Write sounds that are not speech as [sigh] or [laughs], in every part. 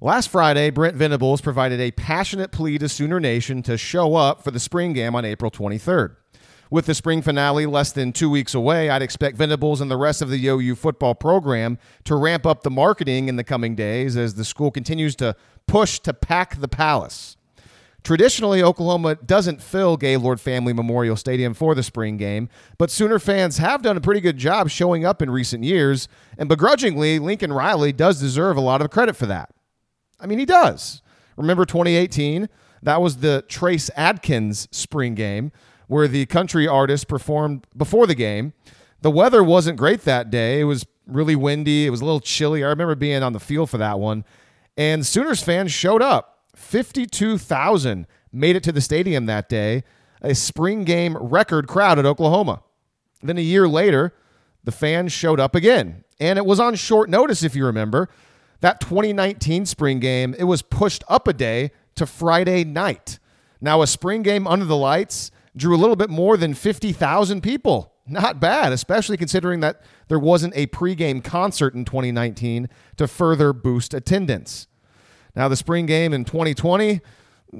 Last Friday, Brent Venables provided a passionate plea to Sooner Nation to show up for the spring game on April 23rd. With the spring finale less than two weeks away, I'd expect Venables and the rest of the OU football program to ramp up the marketing in the coming days as the school continues to push to pack the palace. Traditionally, Oklahoma doesn't fill Gaylord Family Memorial Stadium for the spring game, but Sooner fans have done a pretty good job showing up in recent years, and begrudgingly, Lincoln Riley does deserve a lot of credit for that. I mean, he does. Remember 2018? That was the Trace Adkins spring game where the country artist performed before the game. The weather wasn't great that day. It was really windy. It was a little chilly. I remember being on the field for that one. And Sooners fans showed up. 52,000 made it to the stadium that day, a spring game record crowd at Oklahoma. Then a year later, the fans showed up again. And it was on short notice, if you remember. That 2019 spring game, it was pushed up a day to Friday night. Now, a spring game under the lights drew a little bit more than 50,000 people. Not bad, especially considering that there wasn't a pregame concert in 2019 to further boost attendance. Now, the spring game in 2020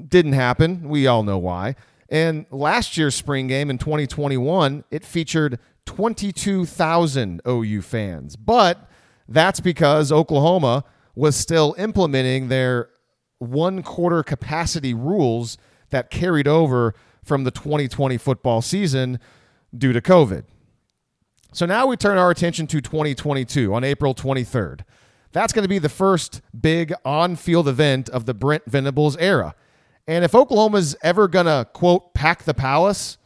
didn't happen. We all know why. And last year's spring game in 2021, it featured 22,000 OU fans. But that's because Oklahoma was still implementing their one quarter capacity rules that carried over from the 2020 football season due to COVID. So now we turn our attention to 2022 on April 23rd. That's going to be the first big on field event of the Brent Venables era. And if Oklahoma's ever going to, quote, pack the palace,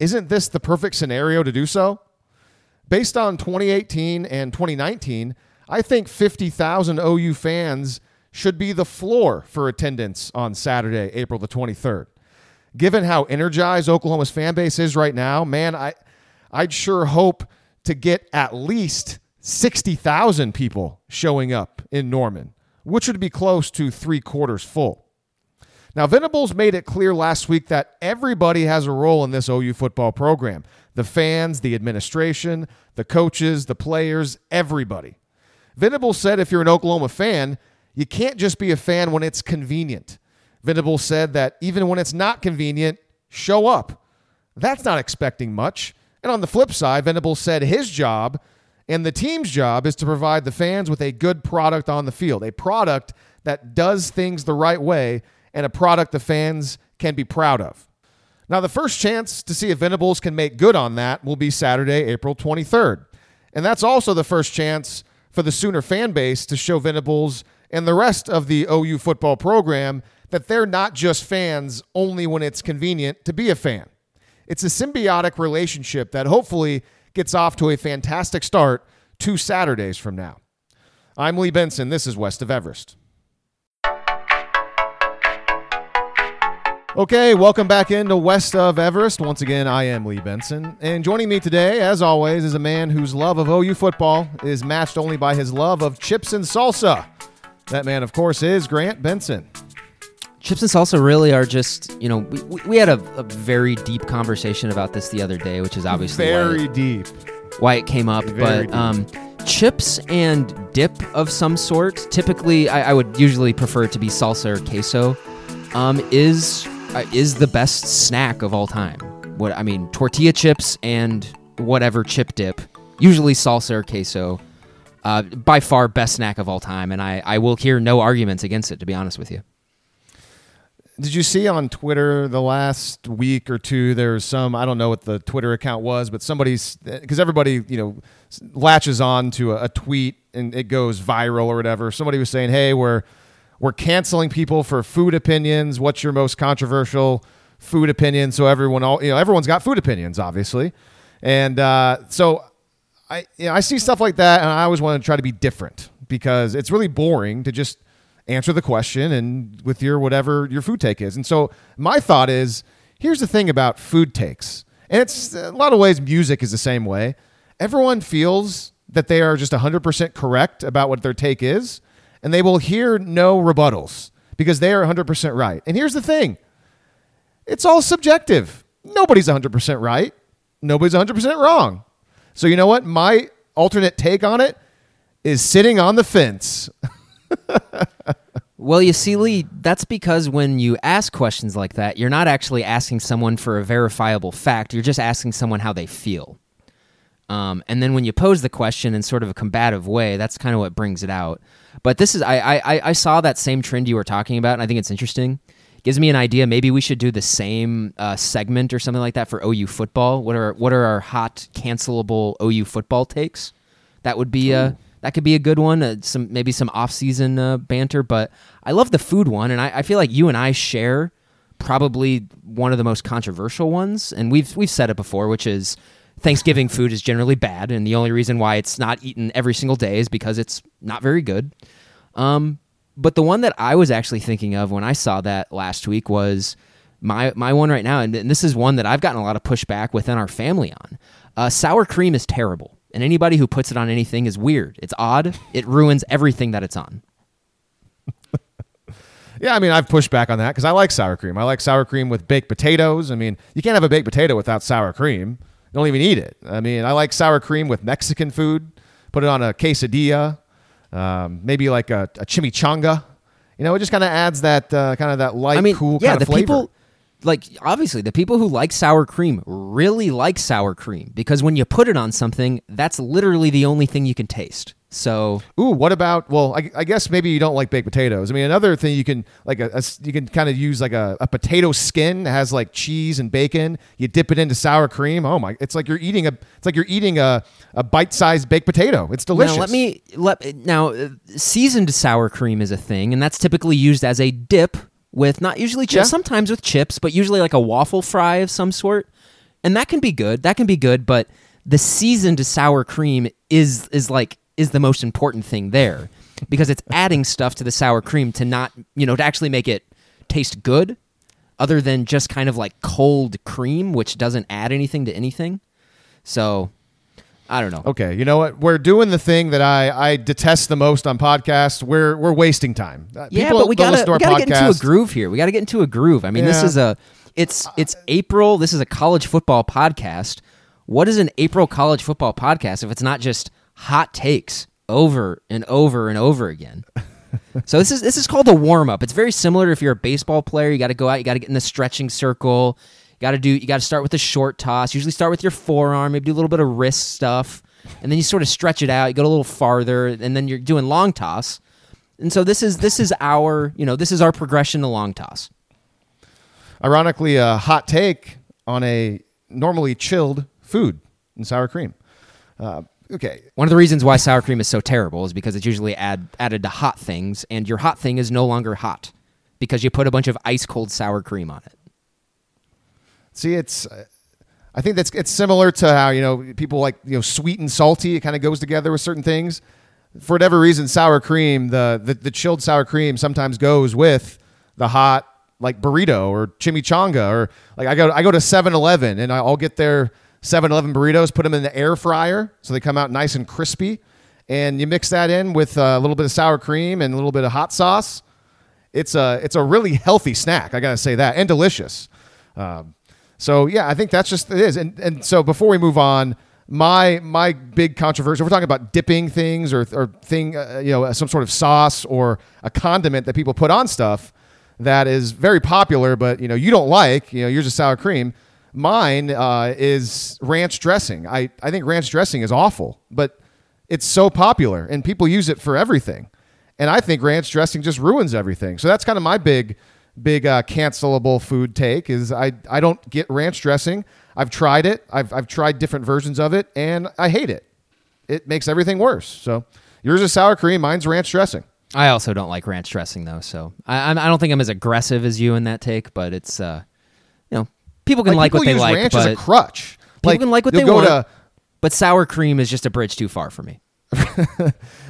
isn't this the perfect scenario to do so? Based on 2018 and 2019, I think 50,000 OU fans should be the floor for attendance on Saturday, April the 23rd. Given how energized Oklahoma's fan base is right now, man, I I'd sure hope to get at least 60,000 people showing up in Norman, which would be close to three quarters full. Now, Venables made it clear last week that everybody has a role in this OU football program the fans, the administration, the coaches, the players, everybody. Venables said if you're an Oklahoma fan, you can't just be a fan when it's convenient. Venables said that even when it's not convenient, show up. That's not expecting much. And on the flip side, Venables said his job and the team's job is to provide the fans with a good product on the field, a product that does things the right way, and a product the fans can be proud of. Now, the first chance to see if Venables can make good on that will be Saturday, April 23rd. And that's also the first chance for the Sooner fan base to show Venables and the rest of the OU football program that they're not just fans only when it's convenient to be a fan. It's a symbiotic relationship that hopefully gets off to a fantastic start two Saturdays from now. I'm Lee Benson. This is West of Everest. Okay, welcome back into West of Everest. Once again, I am Lee Benson. And joining me today, as always, is a man whose love of OU football is matched only by his love of chips and salsa. That man, of course, is Grant Benson. Chips and salsa really are just, you know, we, we had a, a very deep conversation about this the other day, which is obviously very why, deep. why it came up. Very but um, chips and dip of some sort, typically, I, I would usually prefer it to be salsa or queso, um, is is the best snack of all time. What I mean, tortilla chips and whatever chip dip, usually salsa or queso. Uh, by far best snack of all time, and I, I will hear no arguments against it. To be honest with you. Did you see on Twitter the last week or two? There's some I don't know what the Twitter account was, but somebody's because everybody you know latches on to a, a tweet and it goes viral or whatever. Somebody was saying, "Hey, we're we're canceling people for food opinions. What's your most controversial food opinion?" So everyone all you know everyone's got food opinions, obviously, and uh, so I you know, I see stuff like that, and I always want to try to be different because it's really boring to just answer the question and with your whatever your food take is. And so my thought is here's the thing about food takes. And it's a lot of ways music is the same way. Everyone feels that they are just 100% correct about what their take is, and they will hear no rebuttals because they are 100% right. And here's the thing it's all subjective. Nobody's 100% right, nobody's 100% wrong. So, you know what? My alternate take on it is sitting on the fence. [laughs] Well, you see, Lee, that's because when you ask questions like that, you're not actually asking someone for a verifiable fact. You're just asking someone how they feel. Um, and then when you pose the question in sort of a combative way, that's kind of what brings it out. But this is, I, I, I saw that same trend you were talking about, and I think it's interesting. Gives me an idea. Maybe we should do the same uh, segment or something like that for OU football. What are what are our hot cancelable OU football takes? That would be a that could be a good one. Uh, some maybe some off season uh, banter. But I love the food one, and I, I feel like you and I share probably one of the most controversial ones. And we've we've said it before, which is Thanksgiving food is generally bad, and the only reason why it's not eaten every single day is because it's not very good. Um, but the one that I was actually thinking of when I saw that last week was my my one right now, and, and this is one that I've gotten a lot of pushback within our family on. Uh, sour cream is terrible, and anybody who puts it on anything is weird. It's odd. It ruins everything that it's on. [laughs] Yeah, I mean, I've pushed back on that because I like sour cream. I like sour cream with baked potatoes. I mean, you can't have a baked potato without sour cream. Don't even eat it. I mean, I like sour cream with Mexican food. Put it on a quesadilla um, maybe like a, a, chimichanga. You know, it just kind of adds that uh, kind of that light, I mean, cool yeah, kind of flavor. Yeah, the people, like obviously, the people who like sour cream really like sour cream because when you put it on something, that's literally the only thing you can taste. So, ooh, what about? Well, I, I, guess maybe you don't like baked potatoes. I mean, another thing you can like a, a you can kind of use like a, a potato skin that has like cheese and bacon. You dip it into sour cream. Oh my! It's like you're eating a it's like you're eating a, a bite sized baked potato. It's delicious. Now let me let now uh, seasoned sour cream is a thing, and that's typically used as a dip with not usually chips, yeah. sometimes with chips, but usually like a waffle fry of some sort, and that can be good. That can be good, but the seasoned sour cream is is like is the most important thing there because it's adding stuff to the sour cream to not, you know, to actually make it taste good other than just kind of like cold cream, which doesn't add anything to anything. So I don't know. Okay, you know what? We're doing the thing that I, I detest the most on podcasts. We're we're wasting time. Uh, yeah, but we gotta, we gotta get into a groove here. We gotta get into a groove. I mean, yeah. this is a it's it's April. This is a college football podcast. What is an April college football podcast if it's not just hot takes over and over and over again. [laughs] so this is this is called a warm up. It's very similar if you're a baseball player. You got to go out. You got to get in the stretching circle. You got to do. You got to start with a short toss. Usually start with your forearm. Maybe do a little bit of wrist stuff, and then you sort of stretch it out. You go a little farther, and then you're doing long toss. And so this is this is our you know this is our progression to long toss. Ironically, a hot take on a normally chilled food and sour cream. Uh, okay. One of the reasons why sour cream is so terrible is because it's usually add, added to hot things, and your hot thing is no longer hot because you put a bunch of ice cold sour cream on it. See, it's. Uh, I think that's it's similar to how you know people like you know sweet and salty. It kind of goes together with certain things. For whatever reason, sour cream, the, the the chilled sour cream, sometimes goes with the hot like burrito or chimichanga or like I go I go to 7-Eleven and I'll get their 7 Eleven burritos, put them in the air fryer so they come out nice and crispy. And you mix that in with a little bit of sour cream and a little bit of hot sauce. It's a, it's a really healthy snack, I gotta say that, and delicious. Um, so, yeah, I think that's just it is. And, and so before we move on, my my big controversy. We're talking about dipping things or or thing, uh, you know, some sort of sauce or a condiment that people put on stuff that is very popular, but you know you don't like. You know, yours is sour cream. Mine uh, is ranch dressing. I, I think ranch dressing is awful, but it's so popular and people use it for everything. And I think ranch dressing just ruins everything. So that's kind of my big, big uh, cancelable food take is I, I don't get ranch dressing. I've tried it. I've, I've tried different versions of it and I hate it. It makes everything worse. So yours is sour cream. Mine's ranch dressing. I also don't like ranch dressing though. So I, I don't think I'm as aggressive as you in that take, but it's, uh, people can like, like what they like. Ranch as a crutch. People like, can like what they want. To, but sour cream is just a bridge too far for me. [laughs]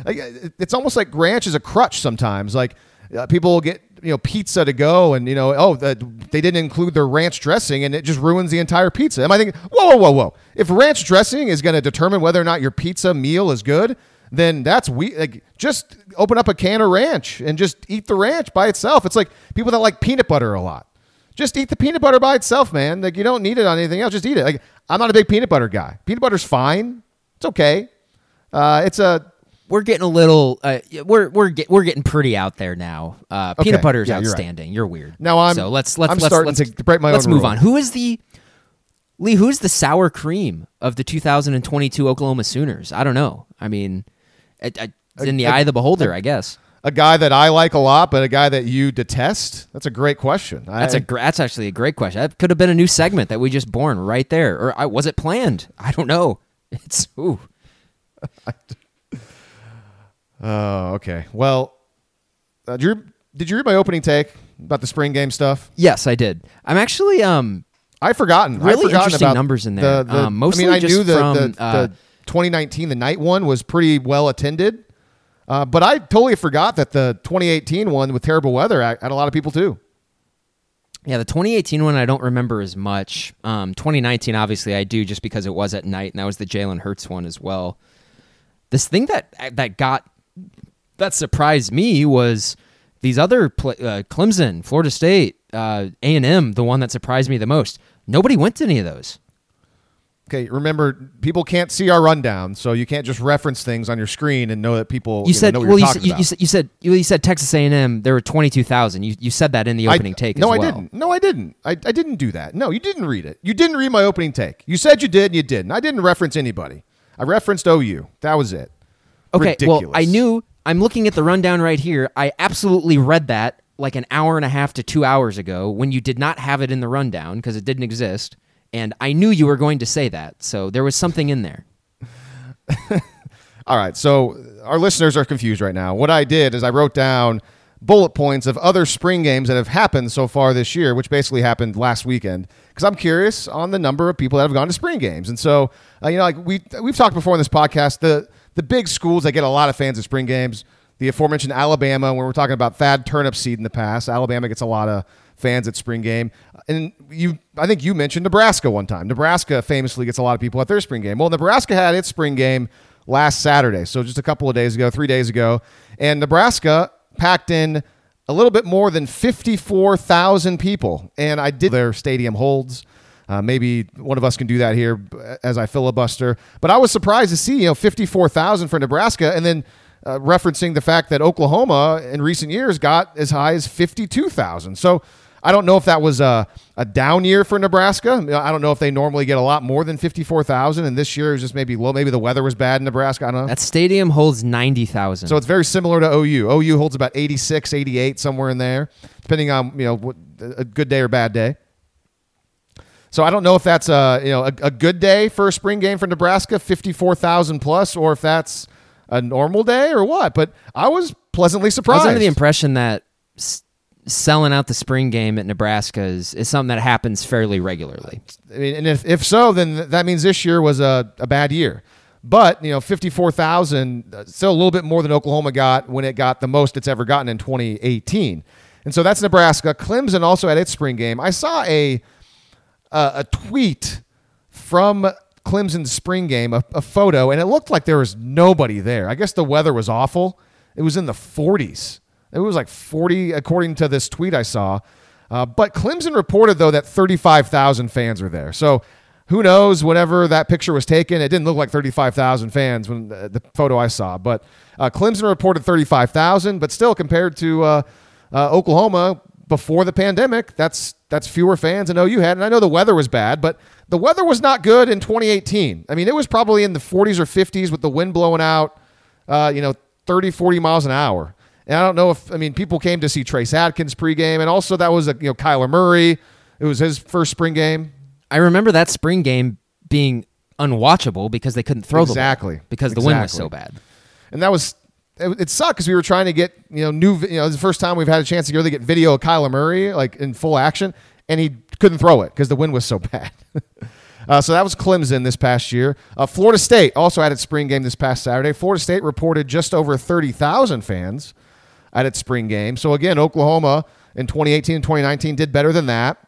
it's almost like ranch is a crutch sometimes. Like uh, people will get you know pizza to go, and you know oh the, they didn't include their ranch dressing, and it just ruins the entire pizza. Am I thinking whoa whoa whoa whoa? If ranch dressing is going to determine whether or not your pizza meal is good, then that's we like just open up a can of ranch and just eat the ranch by itself. It's like people that like peanut butter a lot. Just eat the peanut butter by itself, man. Like you don't need it on anything else. Just eat it. Like I'm not a big peanut butter guy. Peanut butter's fine. It's okay. Uh, it's a we're getting a little uh, we're we're get, we're getting pretty out there now. Uh, Okay. Peanut butter is Yeah, you're right. outstanding. You're weird. Now I'm- so let's let's I'm let's starting let's, to break my let's move rule. on. Who is the Lee? Who's the sour cream of the 2022 Oklahoma Sooners? I don't know. I mean, it, it's in the eye of the beholder, I guess. A guy that I like a lot, but a guy that you detest? That's a great question. That's I, a gr- that's actually a great question. That could have been a new segment that we just born right there, or I, was it planned? I don't know. [laughs] It's ooh. [laughs] Oh, okay. Well, uh, did, you, did you read my opening take about the spring game stuff? Yes, I did. I'm actually um I've forgotten. Really I've forgotten interesting about numbers in there. The, the, Um, mostly I mean, I just knew the, from, the, uh, the 2019, the night one was pretty well attended, uh, but I totally forgot that the 2018 one with terrible weather had a lot of people too. Yeah, the 2018 one I don't remember as much. Um, 2019, obviously, I do just because it was at night, and that was the Jalen Hurts one as well. This thing that that got that surprised me was these other uh, Clemson, Florida State, uh, A and M. The one that surprised me the most. Nobody went to any of those. Okay, remember people can't see our rundown, so you can't just reference things on your screen and know that people You said know, well. you're You, said- you, about. you said you said you said Texas A and M. There were 22,000. You you said that in the opening I, take. No, as I didn't. No, I didn't. I, I didn't do that. No, you didn't read it. You didn't read my opening take. You said you did, and you didn't. I didn't reference anybody. I referenced OU. That was it. Okay, Ridiculous. well, I knew. I'm looking at the rundown right here. I absolutely read that like an hour and a half to two hours ago when you did not have it in the rundown because it didn't exist, and I knew you were going to say that. So there was something in there. [laughs] All right, so our listeners are confused right now. What I did is I wrote down bullet points of other spring games that have happened so far this year, which basically happened last weekend, because I'm curious on the number of people that have gone to spring games. And so, uh, you know, like we we've talked before in this podcast, the the big schools that get a lot of fans at spring games, the aforementioned Alabama, when we're talking about Thad Turnipseed in the past, Alabama gets a lot of fans at spring game. And you, I think you mentioned Nebraska one time. Nebraska famously gets a lot of people at their spring game. Well, Nebraska had its spring game last Saturday, so just a couple of days ago, three days ago, and Nebraska packed in a little bit more than 54,000 people. And I did their stadium holds. Uh, maybe one of us can do that here as I filibuster. But I was surprised to see, you know, 54,000 for Nebraska and then uh, referencing the fact that Oklahoma in recent years got as high as 52,000. So I don't know if that was a, a down year for Nebraska. I, don't know if they normally get a lot more than 54,000 and this year it was just maybe low. Maybe the weather was bad in Nebraska. I don't know. That stadium holds 90,000. So it's very similar to OU. OU holds about 86, 88, somewhere in there, depending on you know what, a good day or bad day. So I don't know if that's a you know a, a good day for a spring game for Nebraska, 54,000 plus, or if that's a normal day or what. But I was pleasantly surprised. I was under the impression that selling out the spring game at Nebraska is, is something that happens fairly regularly. I mean, and if, if so, then that means this year was a, a bad year. But, you know, 54,000, uh, still a little bit more than Oklahoma got when it got the most it's ever gotten in 2018. And so that's Nebraska. Clemson also had its spring game. I saw a, a, a tweet from Clemson's spring game, a, a photo, and it looked like there was nobody there. I guess the weather was awful. It was in the 40s. It was like 40, according to this tweet I saw. Uh, but Clemson reported, though, that 35,000 fans were there. So who knows, whenever that picture was taken, it didn't look like 35,000 fans when the, the photo I saw. But uh, Clemson reported 35,000, but still compared to uh, uh, Oklahoma before the pandemic, that's that's fewer fans than OU had. And I know the weather was bad, but the weather was not good in 2018. I mean, it was probably in the 40s or 50s with the wind blowing out, uh, you know, 30, 40 miles an hour. And I don't know if I mean people came to see Trace Adkins pregame, and also that was a you know Kyler Murray. It was his first spring game. I remember that spring game being unwatchable because they couldn't throw Exactly. the ball because the wind was so bad. and that was it, it sucked because we were trying to get you know new you know it was the first time we've had a chance to really get video of Kyler Murray like in full action, and he couldn't throw it because the wind was so bad. [laughs] uh, so that was Clemson this past year. Uh, Florida State also had its spring game this past Saturday. Florida State reported just over thirty thousand fans at its spring game. So again, Oklahoma in 2018 and 2019 did better than that.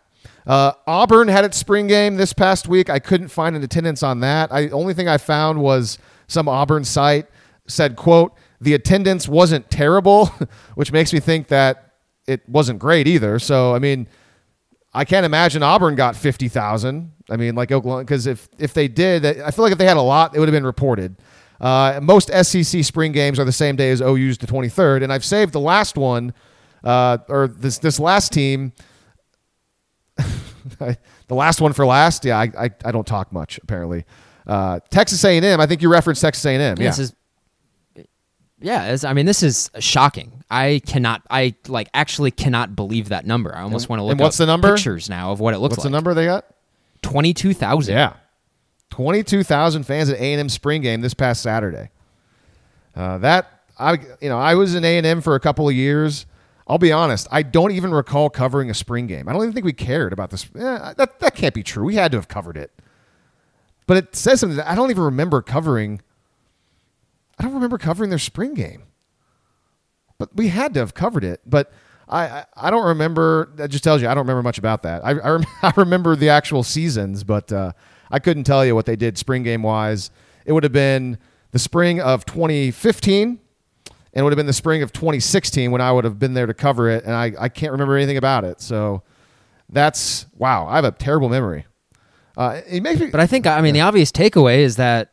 Uh, Auburn had its spring game this past week. I couldn't find an attendance on that. I only thing I found was some Auburn site said, "quote The attendance wasn't terrible," [laughs] which makes me think that it wasn't great either. So I mean, I can't imagine Auburn got fifty thousand. I mean, like Oklahoma, because if if they did, I feel like if they had a lot, it would have been reported. Uh, most SEC spring games are the same day as OU's the 23rd, and I've saved the last one, uh, or this this last team, [laughs] the last one for last. Yeah, I, I, I don't talk much apparently. Uh, Texas A&M. I think you referenced Texas A&M. Yeah. This is yeah, I mean, this is shocking. I cannot, I like actually cannot believe that number. I almost And- want to look and what's up the number? pictures now of what it looks What's like. What's the number they got? Twenty-two thousand. Yeah, twenty-two thousand fans at A and M spring game this past Saturday. Uh, that I, you know, I was in A and M for a couple of years. I'll be honest, I don't even recall covering a spring game. I don't even think we cared about this. Eh, that that can't be true. We had to have covered it, but it says something. That I don't even remember covering. I don't remember covering their spring game, but we had to have covered it. But I, I, don't remember. That just tells you I don't remember much about that. I, I, [laughs] I remember the actual seasons, but uh, I couldn't tell you what they did spring game wise. It would have been the spring of 2015, and it would have been the spring of 2016 when I would have been there to cover it, and I, I can't remember anything about it. So that's wow. I have a terrible memory. Uh, it makes me, But I think, I mean, the obvious takeaway is that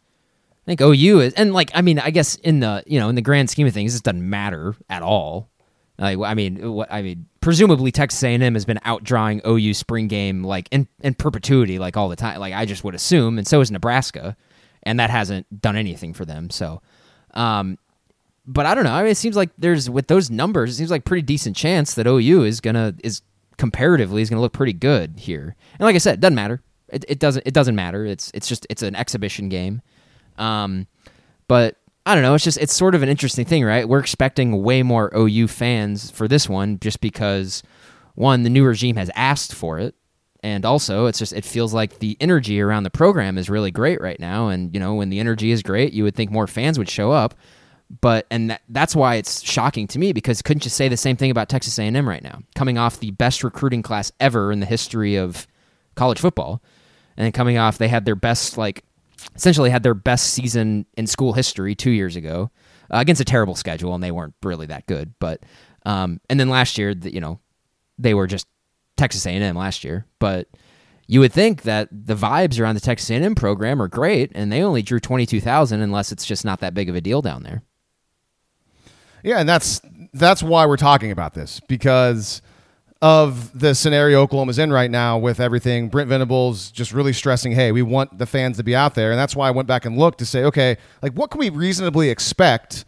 I think OU is, and like, I mean, I guess in the you know in the grand scheme of things, this doesn't matter at all. Like, I mean, what I mean, presumably Texas A&M has been outdrawing OU spring game like in in perpetuity, like all the time. Like I just would assume, and so is Nebraska, and that hasn't done anything for them. So, um, but I don't know. I mean, it seems like there's with those numbers, it seems like pretty decent chance that OU is gonna is comparatively is gonna look pretty good here. And like I said, it doesn't matter. It, it doesn't it doesn't matter. It's it's just it's an exhibition game. Um, but I don't know. It's just it's sort of an interesting thing, right? We're expecting way more OU fans for this one, just because one the new regime has asked for it, and also it's just it feels like the energy around the program is really great right now. And you know, when the energy is great, you would think more fans would show up. But and that, that's why it's shocking to me because couldn't you say the same thing about Texas A&M right now, coming off the best recruiting class ever in the history of college football, and coming off they had their best like essentially had their best season in school history two years ago uh, against a terrible schedule, and they weren't really that good. But um, and then last year, the, you know, they were just Texas A&M last year. But you would think that the vibes around the Texas A&M program are great, and they only drew twenty two thousand, unless it's just not that big of a deal down there. Yeah, and that's that's why we're talking about this because of the scenario Oklahoma's in right now with everything. Brent Venables just really stressing, hey, we want the fans to be out there, and that's why I went back and looked to say, okay, like what can we reasonably expect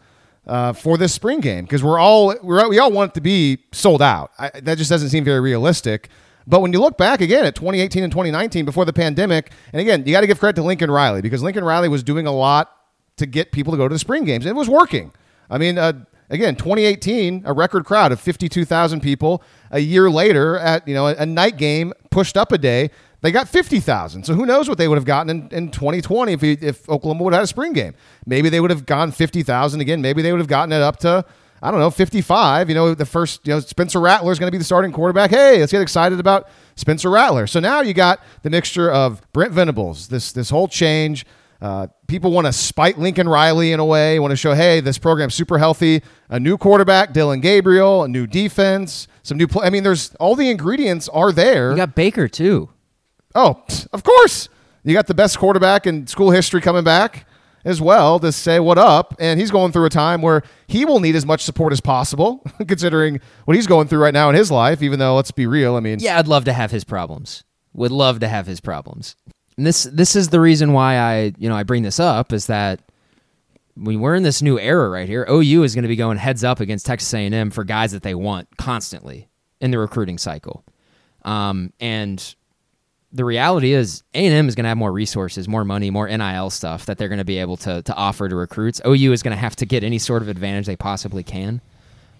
uh, for this spring game? Because we're all we're, we all want it to be sold out. I, that just doesn't seem very realistic. But when you look back again at 2018 and 2019 before the pandemic, and again, you got to give credit to Lincoln Riley because Lincoln Riley was doing a lot to get people to go to the spring games. It was working. I mean, uh, again, 2018, a record crowd of 52,000 people. A year later, at you know a, a night game pushed up a day, they got 50,000. So who knows what they would have gotten in, in 2020 if, he, if Oklahoma would have had a spring game? Maybe they would have gone 50,000 again. Maybe they would have gotten it up to I don't know 55. You know, the first you know Spencer Rattler is going to be the starting quarterback. Hey, let's get excited about Spencer Rattler. So now you got the mixture of Brent Venables, this this whole change. Uh, people want to spite Lincoln Riley in a way, want to show, hey, this program's super healthy. A new quarterback, Dillon Gabriel, a new defense, some new play. I mean, there's all the ingredients are there. You got Baker too. oh, of course. You got the best quarterback in school history coming back as well to say what up. And he's going through a time where he will need as much support as possible, [laughs] considering what he's going through right now in his life, even though, let's be real, I mean, Yeah, I'd love to have his problems. Would love to have his problems. And this this is the reason why I you know I bring this up is that when we're in this new era right here, OU is going to be going heads up against Texas A&M for guys that they want constantly in the recruiting cycle. Um, and the reality is A&M is going to have more resources, more money, more NIL stuff that they're going to be able to to offer to recruits. OU is going to have to get any sort of advantage they possibly can.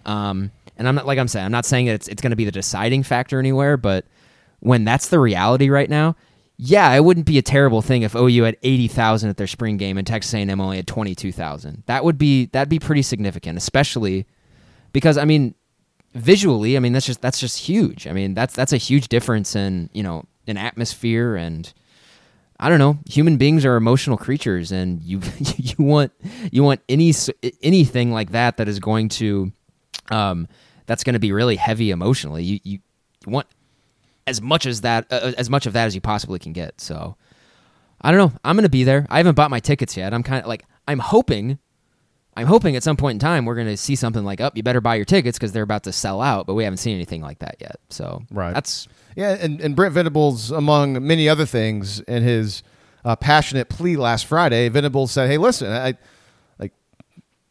Um, and I'm not like I'm saying, I'm not saying that it's it's going to be the deciding factor anywhere, but when that's the reality right now, yeah, it wouldn't be a terrible thing if OU had 80,000 at their spring game and Texas A&M only had 22,000. That would be that'd be pretty significant, especially because I mean visually, I mean that's just that's just huge. I mean, that's that's a huge difference in, you know, in atmosphere and I don't know. Human beings are emotional creatures, and you [laughs] you want you want any anything like that that is going to um, that's going to be really heavy emotionally. You you want as much as that uh, as much of that as you possibly can get. So I don't know. I'm going to be there. I haven't bought my tickets yet. I'm kind of like I'm hoping, I'm hoping at some point in time we're going to see something like, "Up, you better buy your tickets because they're about to sell out." But we haven't seen anything like that yet. So Right. that's Yeah, and, and Brent Venables, among many other things, in his uh, passionate plea last Friday, Venables said, "Hey, listen, I like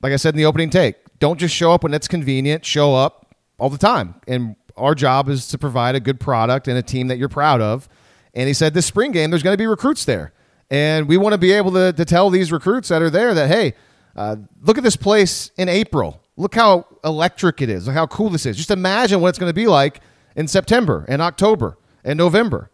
like I said in the opening take, don't just show up when it's convenient. Show up all the time, and our job is to provide a good product and a team that you're proud of." And he said, "This spring game, there's going to be recruits there, and we want to be able to, to tell these recruits that are there that, hey, uh, look at this place in April. Look how electric it is. Look how cool this is. Just imagine what it's going to be like." in September and October and November.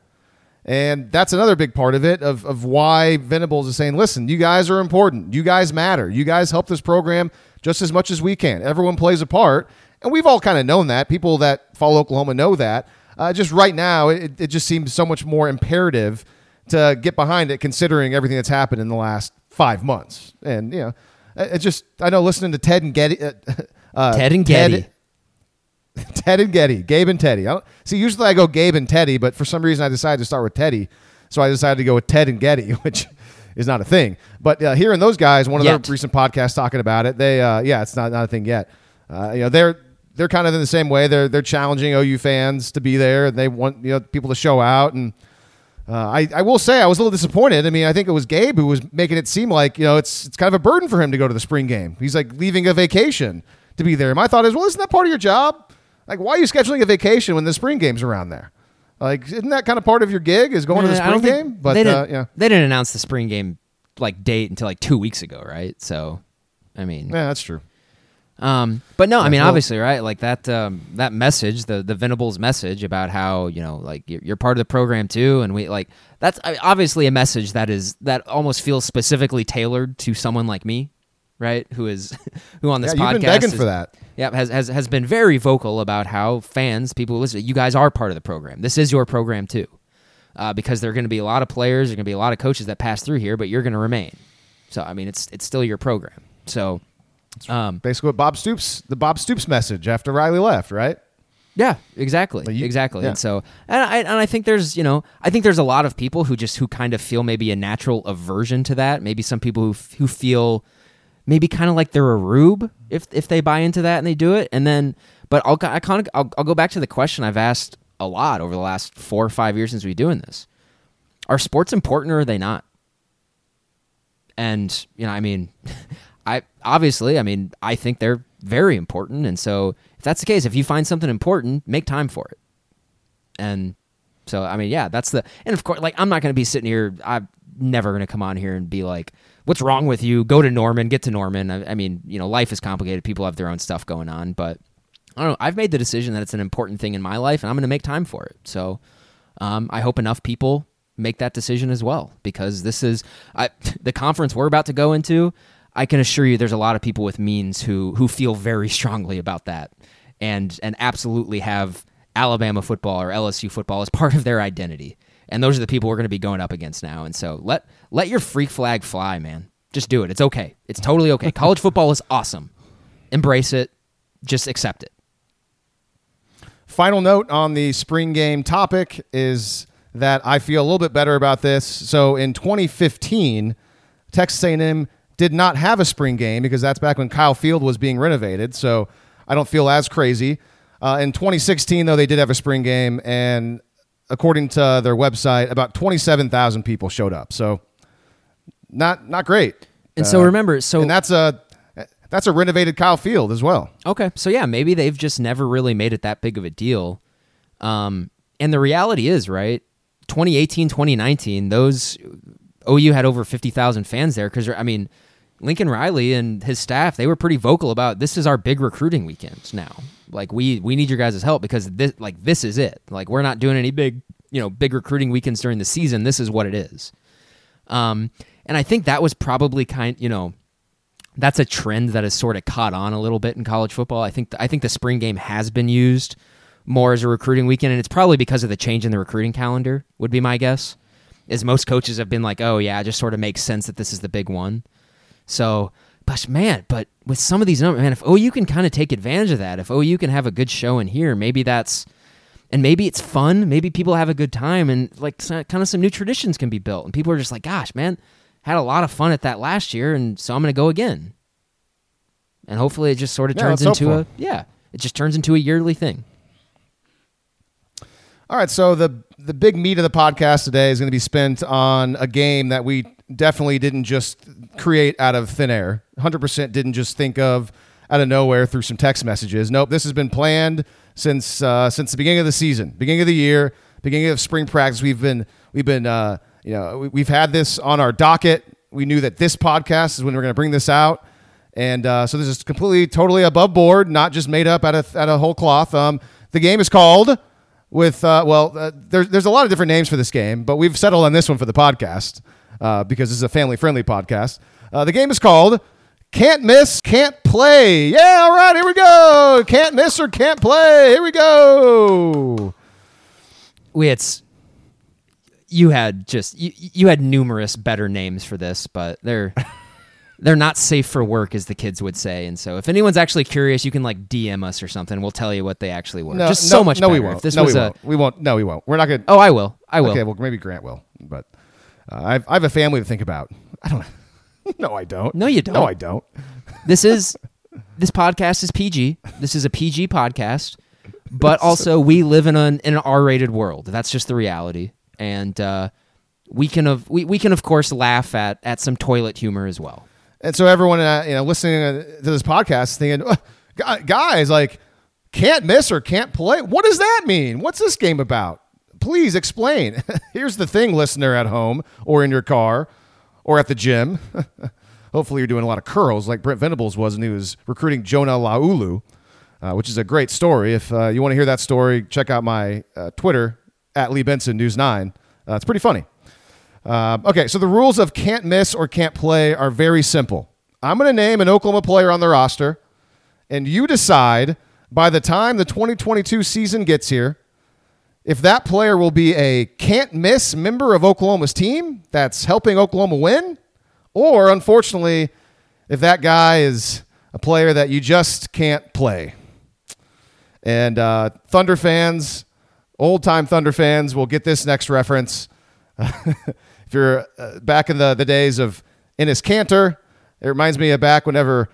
And that's another big part of it of, of why Venables is saying, listen, you guys are important. You guys matter. You guys help this program just as much as we can. Everyone plays a part. And we've all kind of known that. People that follow Oklahoma know that. Uh, just right now, it, it just seems so much more imperative to get behind it considering everything that's happened in the last five months. And, you know, it just, I know listening to Ted and Getty. Uh, uh, Ted and Getty. [laughs] Ted and Getty, Gabe and Teddy. I don't, see, usually I go Gabe and Teddy, but for some reason I decided to start with Teddy, so I decided to go with Ted and Getty, [laughs] which is not a thing. But uh, hearing those guys, one of Yet. their recent podcasts talking about it, they uh, yeah, it's not not a thing yet. Uh, you know, they're they're kind of in the same way. They're they're challenging OU fans to be there, and they want you know people to show out. And uh, I I will say I was a little disappointed. I mean, I think it was Gabe who was making it seem like you know it's it's kind of a burden for him to go to the spring game. He's like leaving a vacation to be there. My thought is, well, isn't that part of your job? Like, why are you scheduling a vacation when the spring game's around there? Like, isn't that kind of part of your gig is going to the spring game? But they uh, didn't, yeah, they didn't announce the spring game like date until like two weeks ago, right? So, I mean, yeah, that's true. Um, but no, I mean, obviously, right? Like that um, that message, the the Venables message about how you know, like you're, you're part of the program too, and we like that's I mean, obviously a message that is that almost feels specifically tailored to someone like me, right? Who is [laughs] who on this Yeah, podcast you've been begging is- for that. yeah, has, has has been very vocal about how fans, people who listen, you guys are part of the program. This is your program too, uh, because there are going to be a lot of players, there are going to be a lot of coaches that pass through here, but you're going to remain. So I mean, it's it's still your program. So, um, Basically, what Bob Stoops, the Bob Stoops message after Riley left, right? yeah, exactly, you- exactly. yeah. And so, and I and I think there's you know I think there's a lot of people who just who kind of feel maybe a natural aversion to that. Maybe some people who f- who feel maybe kind of like they're a rube if if they buy into that and they do it. And then, but I'll I kind of I'll, I'll go back to the question I've asked a lot over the last four or five years since we've been doing this. Are sports important or are they not? And you know, I mean, [laughs] I obviously, I mean, I think they're very important. And so, if that's the case, if you find something important, make time for it. And so, I mean, yeah, that's the. And of course, like, I'm not going to be sitting here. I'm never going to come on here and be like, "What's wrong with you? Go to Norman. Get to Norman." I, I mean, you know, life is complicated. People have their own stuff going on, but I don't know. I've made the decision that it's an important thing in my life, and I'm going to make time for it. So, um, I hope enough people make that decision as well because this is I, [laughs] the conference we're about to go into. I can assure you, there's a lot of people with means who who feel very strongly about that, and and absolutely have Alabama football or LSU football as part of their identity. And those are the people we're going to be going up against now. And so let let your freak flag fly, man. Just do it. It's okay. It's totally okay. [laughs] College football is awesome. Embrace it. Just accept it. Final note on the spring game topic is that I feel a little bit better about this. So in 2015, Texas A&M did not have a spring game because that's back when Kyle Field was being renovated. So I don't feel as crazy. Uh, in 2016, though, they did have a spring game, and according to their website, about 27,000 people showed up. So not not great. And so Uh, remember, so and that's a that's a renovated Kyle Field as well. Okay, so yeah, maybe they've just never really made it that big of a deal. Um, and the reality is, right? 2018, 2019, those OU had over 50,000 fans there because I mean, Lincoln Riley and his staff, they were pretty vocal about this is our big recruiting weekend now. Like we we need your guys' help because this like this is it. Like we're not doing any big, you know, big recruiting weekends during the season. This is what it is. Um, and I think that was probably kind, you know, that's a trend that has sort of caught on a little bit in college football. I think I think the spring game has been used more as a recruiting weekend, and it's probably because of the change in the recruiting calendar. Would be my guess. Is most coaches have been like, oh yeah, it just sort of makes sense that this is the big one. So, but man, but with some of these numbers, man, if OU can kind of take advantage of that, if OU can have a good show in here, maybe that's, and maybe it's fun, maybe people have a good time, and like kind of some new traditions can be built, and people are just like, gosh, man, had a lot of fun at that last year, and so I'm going to go again. And hopefully, it just sort of Yeah, turns into for a yeah, it just turns into a yearly thing. All right, so the the big meat of the podcast today is going to be spent on a game that we definitely didn't just create out of thin air. 100% didn't just think of out of nowhere through some text messages. Nope, this has been planned since uh, since the beginning of the season, beginning of the year, beginning of spring practice. We've been we've been uh, you know we- we've had this on our docket. We knew that this podcast is when we're going to bring this out. And uh, so this is completely, totally above board, not just made up out of out of whole cloth. Um, the game is called with uh, well, uh, there's there's a lot of different names for this game, but we've settled on this one for the podcast uh, because this is a family friendly podcast. Uh, the game is called Can't Miss, Can't Play. Yeah, all right, here we go. Can't miss or can't play. Here we go. we had you had just you, you had numerous better names for this but they're [laughs] they're not safe for work as the kids would say and so if anyone's actually curious you can like dm us or something we'll tell you what they actually were No, just no, so much No, better. we won't. if this no, was we a won't. We won't. No, we won't. We're not gonna. oh i will i will Okay, well, maybe Grant will, but uh, I've, I have a family to think about. I don't. [laughs] no, I don't. No, you don't. No, I don't. [laughs] this is this podcast is pg this is a pg podcast but [laughs] also we live in an in an r-rated world that's just the reality and uh we can of we, we can of course laugh at at some toilet humor as well And so everyone, uh, you know, listening uh, to this podcast, thinking, "Ugh, guys, like, can't miss or can't play. What does that mean? What's this game about? Please explain. [laughs] Here's the thing, listener at home or in your car or at the gym. [laughs] Hopefully, you're doing a lot of curls like Brent Venables was when he was recruiting Jonah Laulu, uh, which is a great story. If uh, you want to hear that story, check out my uh, Twitter at Lee Benson News Nine. Uh, it's pretty funny. Uh, okay, so the rules of can't miss or can't play are very simple. I'm going to name an Oklahoma player on the roster, and you decide by the time the 2022 season gets here if that player will be a can't miss member of Oklahoma's team that's helping Oklahoma win, or unfortunately, if that guy is a player that you just can't play. And uh, Thunder fans, old time Thunder fans, will get this next reference. [laughs] if you're uh, back in the, the days of Enes Kanter, it reminds me of back whenever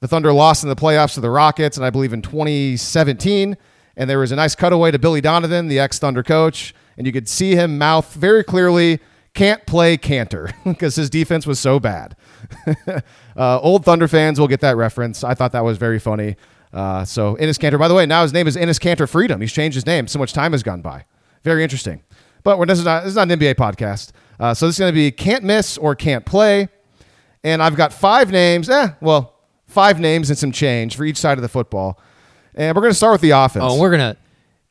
the Thunder lost in the playoffs to the Rockets, and I believe in 2017. And there was a nice cutaway to Billy Donovan, the ex Thunder coach, and you could see him mouth very clearly, can't play Kanter [laughs] because his defense was so bad. [laughs] uh, old Thunder fans will get that reference. I thought that was very funny. Uh, so Enes Kanter, by the way, now his name is Enes Kanter Freedom. He's changed his name. So much time has gone by. Very interesting. But this, is not, this is not an NBA podcast. Uh, so this is going to be can't miss or can't play. And I've got five names. Eh, well, five names and some change for each side of the football. And we're going to start with the offense. Oh, we're gonna,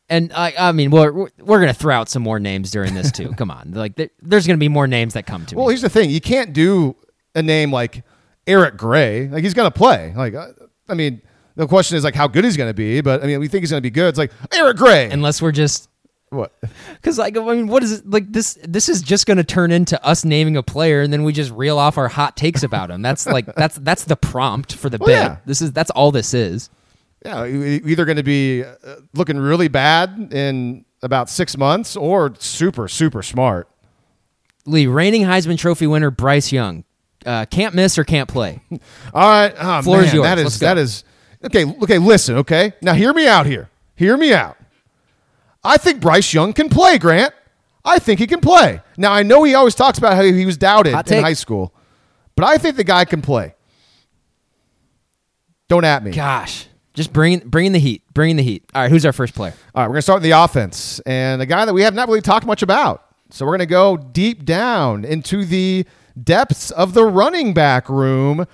and I, I mean, we're we're, gonna throw out some more names during this too. Come on, like there, there's gonna be more names that come to Well, me. here's the thing: you can't do a name like Eric Gray. Like he's going to play. Like uh, I mean, the question is like how good he's going to be. But I mean, we think he's going to be good. It's like Eric Gray. Unless we're just what? [laughs] because, like, I mean, what is it like? This this is just gonna turn into us naming a player, and then we just reel off our hot takes about him. That's like [laughs] that's that's the prompt for the Well, bit. yeah. This is that's all this is. Yeah, either going to be uh, looking really bad in about six months or super super smart. Lee, reigning Heisman Trophy winner Bryce Young, uh, can't miss or can't play. [laughs] All right, oh, Floor man, is yours. That is, that is, okay. Okay, listen. Okay, now hear me out here. Hear me out. I think Bryce Young can play. Grant. I think he can play. Now I know he always talks about how he was doubted in high school, but I think the guy can play. Don't at me. Gosh, just bringing bringing the heat, bringing the heat. All right, who's our first player? All right, we're going to start with the offense and a guy that we have not really talked much about. So we're going to go deep down into the depths of the running back room.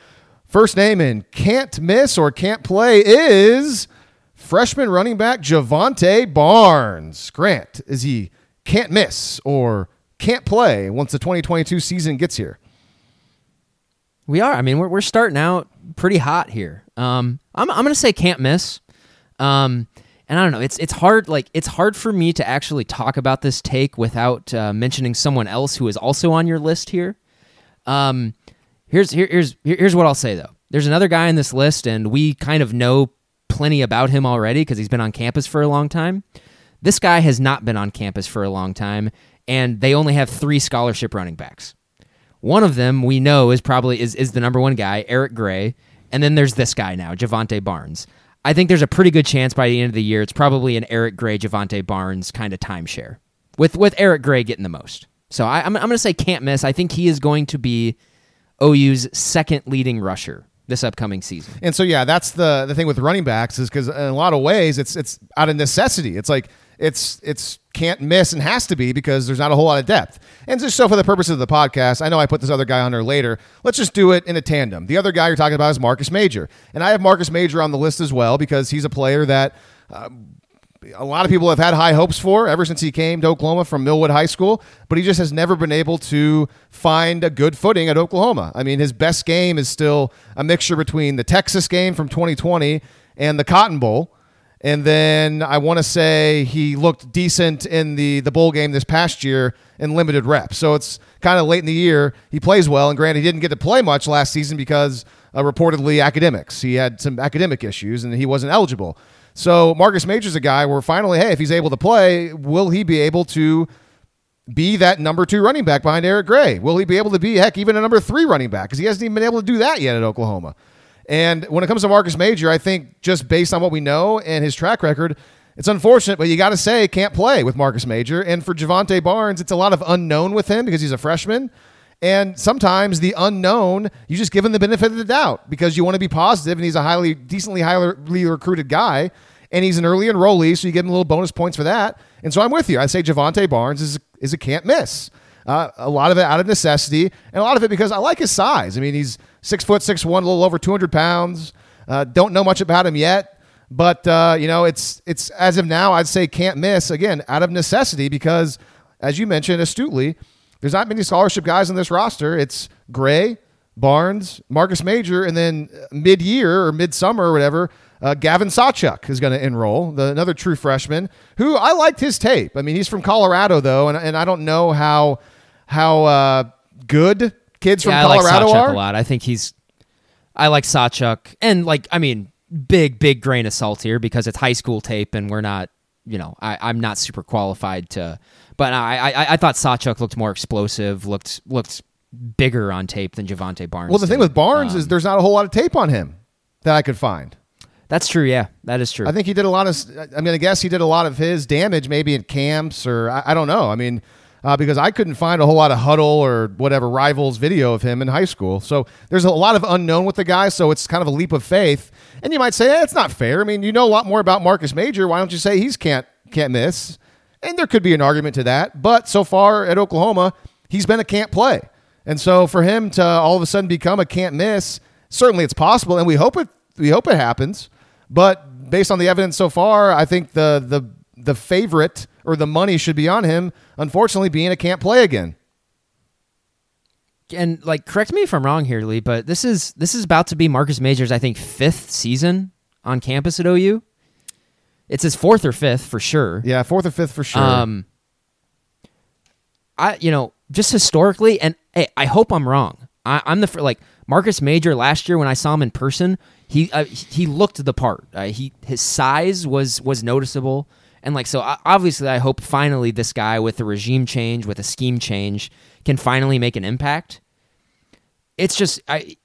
First name in can't miss or can't play is freshman running back Jovantae Barnes. Grant, is he can't miss or can't play once the 2022 season gets here? We are. I mean, we're, we're starting out pretty hot here. Um, I'm, I'm to say can't miss. Um, and I don't know. It's it's hard. Like it's hard for me to actually talk about this take without uh, mentioning someone else who is also on your list here. Um, here's here, here's here's what I'll say though. There's another guy in this list, and we kind of know plenty about him already because he's been on campus for a long time. This guy has not been on campus for a long time, and they only have three scholarship running backs. One of them we know is probably is, is the number one guy, Eric Gray, and then there's this guy now, Jovantae Barnes. I think there's a pretty good chance by the end of the year it's probably an Eric Gray, Javante Barnes kind of timeshare, with with Eric Gray getting the most. So I, I'm I'm gonna say can't miss. I think he is going to be OU's second leading rusher this upcoming season. And so yeah, that's the the thing with running backs is because in a lot of ways it's it's out of necessity. It's like it's it's can't miss and has to be because there's not a whole lot of depth. And just so for the purpose of the podcast, I know I put this other guy on there later. Let's just do it in a tandem. The other guy you're talking about is Marcus Major, and I have Marcus Major on the list as well because he's a player that. Uh, a lot of people have had high hopes for ever since he came to Oklahoma from Millwood High School, but he just has never been able to find a good footing at Oklahoma. I mean, his best game is still a mixture between the Texas game from 2020 and the Cotton Bowl. And then I want to say he looked decent in the, the bowl game this past year in limited reps. So it's kind of late in the year. He plays well. And granted, he didn't get to play much last season because uh, reportedly academics. He had some academic issues and he wasn't eligible. So Marcus Major's a guy where finally, hey, if he's able to play, will he be able to be that number two running back behind Eric Gray? Will he be able to be, heck, even a number three running back? Because he hasn't even been able to do that yet at Oklahoma. And when it comes to Marcus Major, I think just based on what we know and his track record, it's unfortunate, but you got to say can't play with Marcus Major. And for Jovantae Barnes, it's a lot of unknown with him because he's a freshman. And sometimes the unknown, you just give him the benefit of the doubt because you want to be positive, and he's a highly, decently highly recruited guy, and he's an early enrollee, so you give him a little bonus points for that. And so I'm with you. I say Jovantae Barnes is is a can't miss. Uh, a lot of it out of necessity, and a lot of it because I like his size. I mean, he's six foot six one, a little over 200 pounds. Uh, don't know much about him yet, but uh, you know, it's it's as of now, I'd say can't miss again out of necessity because, as you mentioned astutely, there's not many scholarship guys on this roster. It's Gray, Barnes, Marcus Major, and then mid year or midsummer or whatever, uh, Gavin Sawchuk is going to enroll, the, another true freshman who I liked his tape. I mean, he's from Colorado though, and, and I don't know how how uh, good kids yeah, from Colorado I like Sawchuk are. a lot. I think he's. I like Sawchuk, and like I mean, big big grain of salt here because it's high school tape, and we're not. You know, I, I'm not super qualified to, but I, I I thought Sawchuk looked more explosive, looked looked bigger on tape than Jovantae Barnes. Well, the thing did. with Barnes Um, is there's not a whole lot of tape on him that I could find. that's true. Yeah, that is true. I think he did a lot of. I'm going to guess he did a lot of his damage maybe in camps or I, I don't know. I mean, uh, because I couldn't find a whole lot of Hudl or whatever rivals video of him in high school. So there's a lot of unknown with the guy. So it's kind of a leap of faith. And you might say, eh, it's not fair. I mean, you know a lot more about Marcus Major. Why don't you say he's can't can't miss? And there could be an argument to that. But so far at Oklahoma, he's been a can't play. And so for him to all of a sudden become a can't miss, certainly it's possible, and we hope it we hope it happens. But based on the evidence so far, I think the the the favorite or the money should be on him. Unfortunately, being a can't play again. and like correct me if I'm wrong here, Lee, but this is this is about to be Marcus Major's I think fifth season on campus at OU. It's his fourth or fifth for sure. Yeah, fourth or fifth for sure. Um, I you know just historically, and hey, I hope I'm wrong. I, I'm the like Marcus Major last year when I saw him in person. He uh, he looked the part. Uh, he his size was was noticeable, and like so obviously I hope finally this guy with a regime change with a scheme change can finally make an impact. It's just I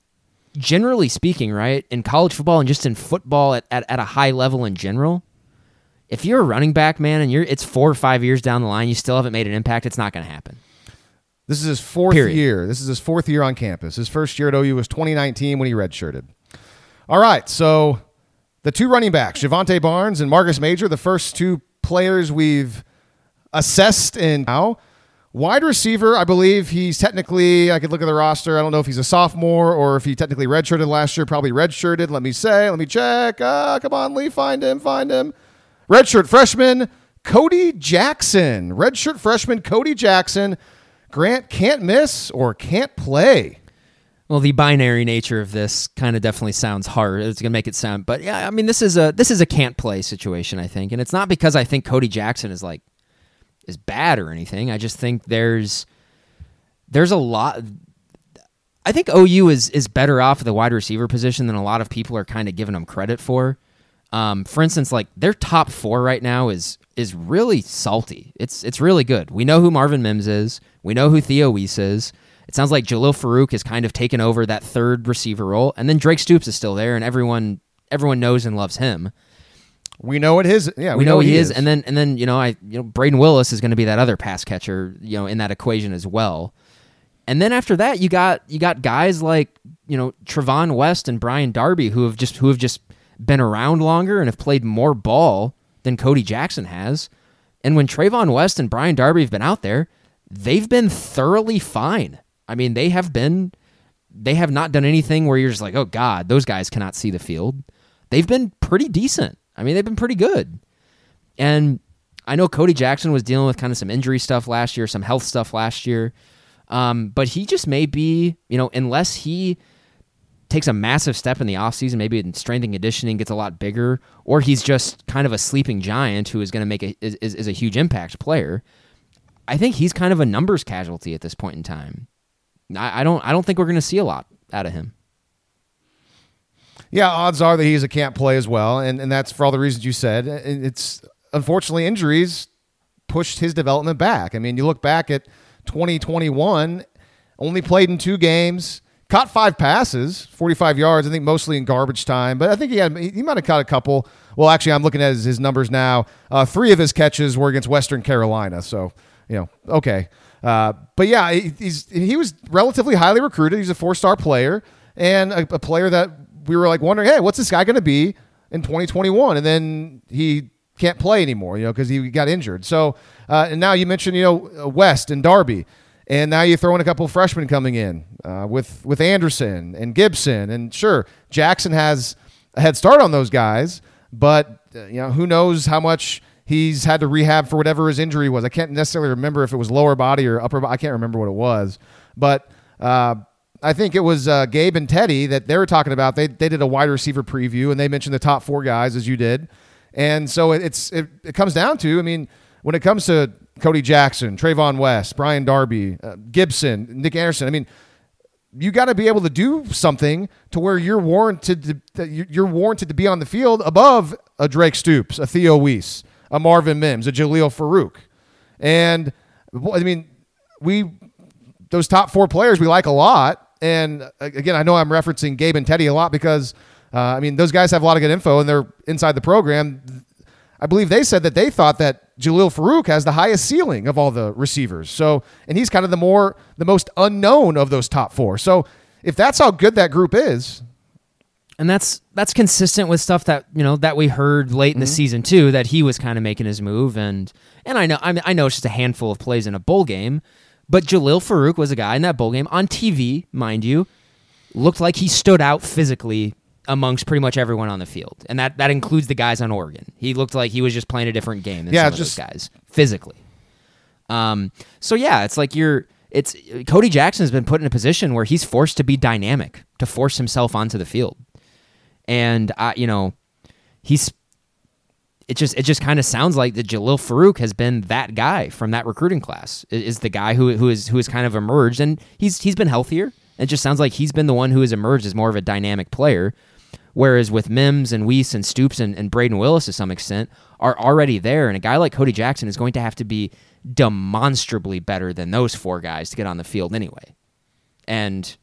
generally speaking, right in college football and just in football at, at, at a high level in general if you're a running back, man, and you're it's four or five years down the line, you still haven't made an impact, it's not going to happen. This is his fourth Period. year. This is his fourth year on campus. His first year at OU was 2019 when he redshirted. All right, so the two running backs, Jovantae Barnes and Marcus Major, the first two players we've assessed in now. Wide receiver, I believe he's technically, I could look at the roster. I don't know if he's a sophomore or if he technically redshirted last year. Probably redshirted. Let me say, let me check. Ah, come on, Lee, find him, find him. Redshirt freshman Cody Jackson. Redshirt freshman Cody Jackson. Grant can't miss or can't play. Well, the binary nature of this kind of definitely sounds hard. It's gonna make it sound, but yeah, I mean, this is a this is a can't play situation, I think, and it's not because I think Cody Jackson is like is bad or anything. I just think there's there's a lot. I think OU is is better off at the wide receiver position than a lot of people are kind of giving them credit for. Um, for instance, like their top four right now is is really salty. It's it's really good. We know who Marvin Mims is. We know who Theo Wease is. It sounds like Jalil Farooq has kind of taken over that third receiver role, and then Drake Stoops is still there, and everyone everyone knows and loves him. We know what his yeah we, know, he, is. and then and then you know I you know Brayden Willis is going to be that other pass catcher you know in that equation as well. And then after that, you got you got guys like you know Trevon West and Brian Darby who have just who have just been around longer and have played more ball than Cody Jackson has. And when Trevon West and Brian Darby have been out there, they've been thoroughly fine. I mean, they have been they have not done anything where you're just like, oh God, those guys cannot see the field. They've been pretty decent. I mean, they've been pretty good. And I know Cody Jackson was dealing with kind of some injury stuff last year, some health stuff last year. Um, but he just may be, you know, unless he takes a massive step in the offseason, maybe in strength and conditioning gets a lot bigger, or he's just kind of a sleeping giant who is going to make a is, is a huge impact player. I think he's kind of a numbers casualty at this point in time. I, I don't I don't think we're going to see a lot out of him. Yeah, odds are that he's a can't play as well, and and that's for all the reasons you said. It's unfortunately injuries pushed his development back. I mean, you look back at 2021, only played in two games, caught five passes, 45 yards, I think mostly in garbage time, but I think he had he might have caught a couple. Well, actually, I'm looking at his, his numbers now. Uh, three of his catches were against Western Carolina, so you know, okay. Uh, but yeah, he's he was relatively highly recruited. He's a four star player and a, a player that we were like wondering, hey, what's this guy going to be in 2021? And then he can't play anymore, you know, because he got injured. So, uh, and now you mentioned, you know, West and Darby, and now you throw in a couple of freshmen coming in uh, with with Anderson and Gibson, and sure, Jackson has a head start on those guys, but uh, you know, who knows how much he's had to rehab for whatever his injury was. I can't necessarily remember if it was lower body or upper. body. I can't remember what it was, but. Uh, I think it was uh, Gabe and Teddy that they were talking about. They, they did a wide receiver preview and they mentioned the top four guys as you did. And so it's it, it comes down to, I mean, when it comes to Cody Jackson, Trevon West, Brian Darby, uh, Gibson, Nic Anderson, I mean, you got to be able to do something to where you're warranted to you're warranted to be on the field above a Drake Stoops, a Theo Wease, a Marvin Mims, a Jalil Farooq. and I mean, we those top four players we like a lot. And again, I know I'm referencing Gabe and Teddy a lot because uh, I mean, those guys have a lot of good info and they're inside the program. I believe they said that they thought that Jalil Farooq has the highest ceiling of all the receivers. So, and he's kind of the more, the most unknown of those top four. So, if that's how good that group is, and that's that's consistent with stuff that you know that we heard late in the mm-hmm. season too. That he was kind of making his move, and and I know I, mean, I know it's just a handful of plays in a bowl game, but Jalil Farooq was a guy in that bowl game on TV, mind you, looked like he stood out physically amongst pretty much everyone on the field, and that that includes the guys on Oregon. He looked like he was just playing a different game than yeah, some just, of those guys physically. Um, so yeah, it's like you're. It's Cody Jackson has been put in a position where he's forced to be dynamic, to force himself onto the field, and I, you know, he's. It just it just kind of sounds like that Jalil Farooq has been that guy from that recruiting class. Is the guy who who is who has kind of emerged, and he's he's been healthier. It just sounds like he's been the one who has emerged as more of a dynamic player Whereas with Mims and Wease and Stoops and, and Brayden Willis to some extent are already there. And a guy like Cody Jackson is going to have to be demonstrably better than those four guys to get on the field anyway. And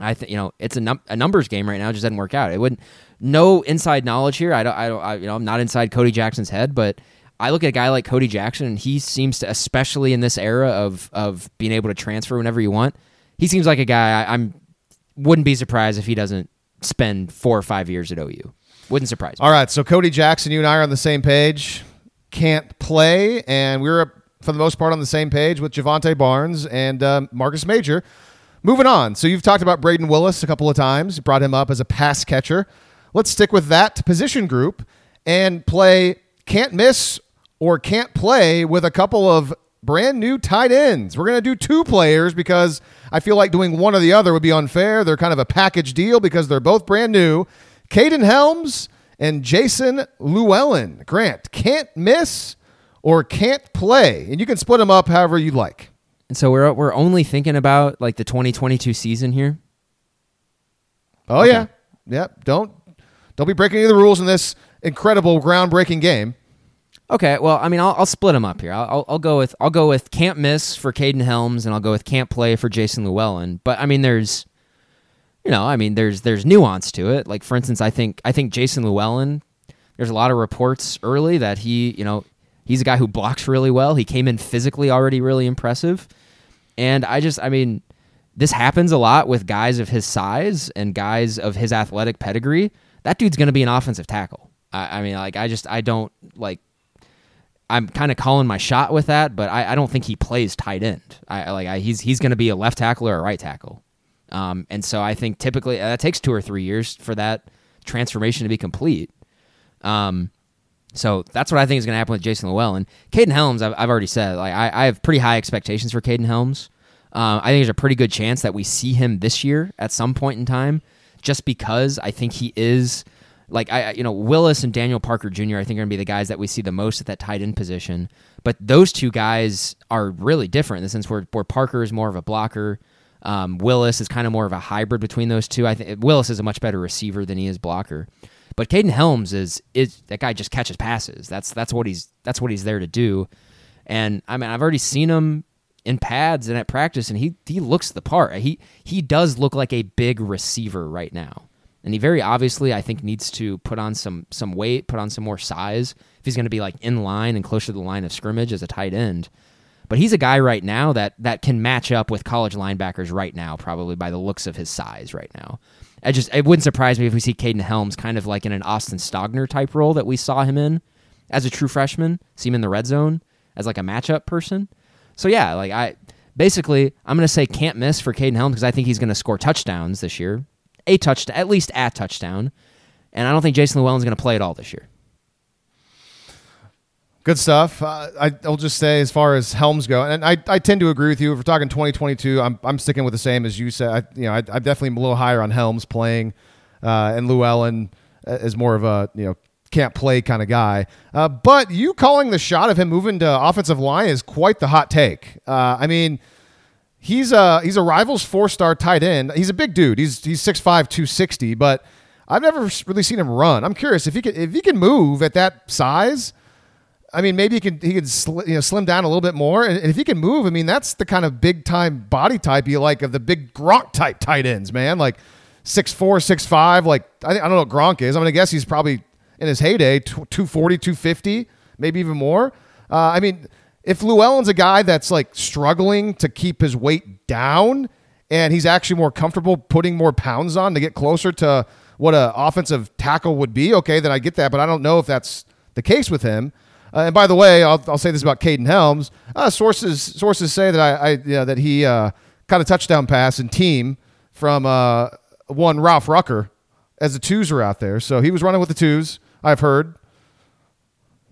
I think you know it's a, num- a numbers game right now. It just doesn't work out. It wouldn't. No inside knowledge here. I don't. I don't. I, you know, I'm not inside Cody Jackson's head, but I look at a guy like Cody Jackson, and he seems to, especially in this era of of being able to transfer whenever you want, he seems like a guy I, I'm wouldn't be surprised if he doesn't spend four or five years at OU. Wouldn't surprise me. All right, so Cody Jackson, you and I are on the same page. Can't play, and we are for the most part on the same page with Jovantae Barnes and um, Marcus Major. Moving on. So you've talked about Brayden Willis a couple of times. brought him up as a pass catcher. Let's stick with that position group and play can't miss or can't play with a couple of brand new tight ends. We're going to do two players because I feel like doing one or the other would be unfair. They're kind of a package deal because they're both brand new. Kaden Helms and Jason Llewellyn. Grant can't miss or can't play, and you can split them up however you like. And so we're we're only thinking about like the 2022 season here. Oh okay. yeah, yep. Don't don't be breaking any of the rules in this incredible groundbreaking game. Okay, well, I mean, I'll, I'll split them up here. I'll, I'll, I'll go with I'll go with can't miss for Kaden Helms, and I'll go with can't play for Jason Llewellyn. But I mean, there's, you know, I mean, there's there's nuance to it. Like for instance, I think I think Jason Llewellyn. There's a lot of reports early that he, you know, he's a guy who blocks really well. He came in physically already really impressive, and I just, I mean, this happens a lot with guys of his size and guys of his athletic pedigree. That dude's going to be an offensive tackle. I, I mean, like I just I don't like I'm kind of calling my shot with that, but I, I don't think he plays tight end. I like I, he's he's going to be a left tackle or a right tackle, um, and so I think typically uh, that takes two or three years for that transformation to be complete. Um, so that's what I think is going to happen with Jason Llewellyn. Kaden Helms, I've, I've already said, like I, I have pretty high expectations for Kaden Helms. Um, I think there's a pretty good chance that we see him this year at some point in time, just because I think he is like I, you know, Willis and Daniel Parker Jr. I think are going to be the guys that we see the most at that tight end position. But those two guys are really different in the sense where, where Parker is more of a blocker. Um, Willis is kind of more of a hybrid between those two. I think Willis is a much better receiver than he is blocker. But Kaden Helms is is that guy just catches passes. That's that's what he's that's what he's there to do. And I mean, I've already seen him in pads and at practice, and he he looks the part. He he does look like a big receiver right now and he very obviously I think needs to put on some some weight, put on some more size if he's going to be like in line and closer to the line of scrimmage as a tight end. But he's a guy right now that that can match up with college linebackers right now, probably by the looks of his size right now. I just it wouldn't surprise me if we see Kaden Helms kind of like in an Austin Stogner type role that we saw him in as a true freshman, see him in the red zone as like a matchup person. So yeah, like I basically I'm gonna say can't miss for Kaden Helms because I think he's gonna score touchdowns this year a touchdown, at least a touchdown. And I don't think Jason Llewellyn's to play at all this year. Good stuff. Uh, I, will just say, as far as Helms go, and I, I tend to agree with you. If we're talking 2022, I'm, I'm sticking with the same as you said. I, you know, I, am definitely a little higher on Helms playing, uh, and Llewellyn is more of a you know can't play kind of guy. Uh, but you calling the shot of him moving to offensive line is quite the hot take. Uh, I mean, he's a he's a rivals four star tight end. He's a big dude. He's he's 6'5", 260, but I've never really seen him run. I'm curious if he can if he can move at that size. I mean, maybe he could he could sl- you know slim down a little bit more, and, if he can move, I mean, that's the kind of big time body type you like of the big Gronk type tight ends, man. Like six four, six five. Like I, I don't know what Gronk is. I'm gonna guess he's probably in his heyday 240, 250, maybe even more. Uh, I mean, if Llewellyn's a guy that's like struggling to keep his weight down and he's actually more comfortable putting more pounds on to get closer to what an offensive tackle would be, okay, then I get that. But I don't know if that's the case with him. Uh, and by the way, I'll, I'll say this about Kaden Helms. Uh, sources sources say that I, I you know, that he uh, caught a touchdown pass and team from uh, one Ralph Rucker as the twos were out there. So he was running with the twos. I've heard.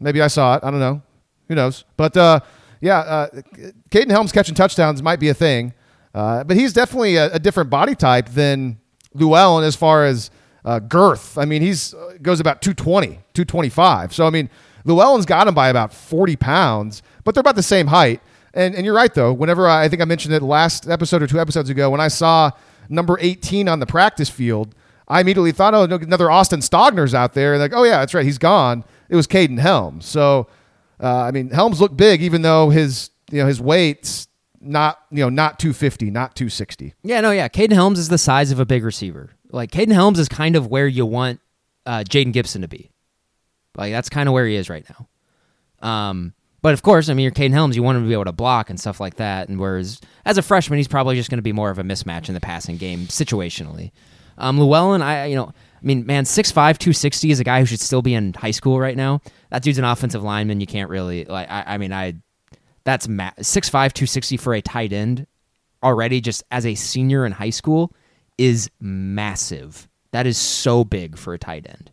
Maybe I saw it. I don't know. Who knows? But uh, yeah, uh, Kaden Helms catching touchdowns might be a thing, but he's definitely a, a, different body type than Llewellyn as far as girth. I mean, he's goes about 220, 225. So I mean, Llewellyn's got him by about 40 pounds, but they're about the same height. And, and you're right though. Whenever I, I think I mentioned it last episode or two episodes ago, when I saw number 18 on the practice field, I immediately thought, oh, another Austin Stogner's out there. And like, oh yeah, that's right, he's gone. It was Kaden Helms. So uh, I mean, Helms looked big, even though his you know his weight's not you know not 250, not 260. Yeah, no, yeah. Kaden Helms is the size of a big receiver. Like Kaden Helms is kind of where you want uh, Jayden Gibson to be. Like that's kind of where he is right now. Um, but of course, I mean, you're Kaden Helms. You want him to be able to block and stuff like that. And whereas as a freshman, he's probably just going to be more of a mismatch in the passing game situationally. Um, Llewellyn, I you know I mean, man, 6'5", 260 is a guy who should still be in high school right now. That dude's an offensive lineman. You can't really like. I, I mean, I that's ma- 6'5", 260 for a tight end already. Just as a senior in high school is massive. That is so big for a tight end.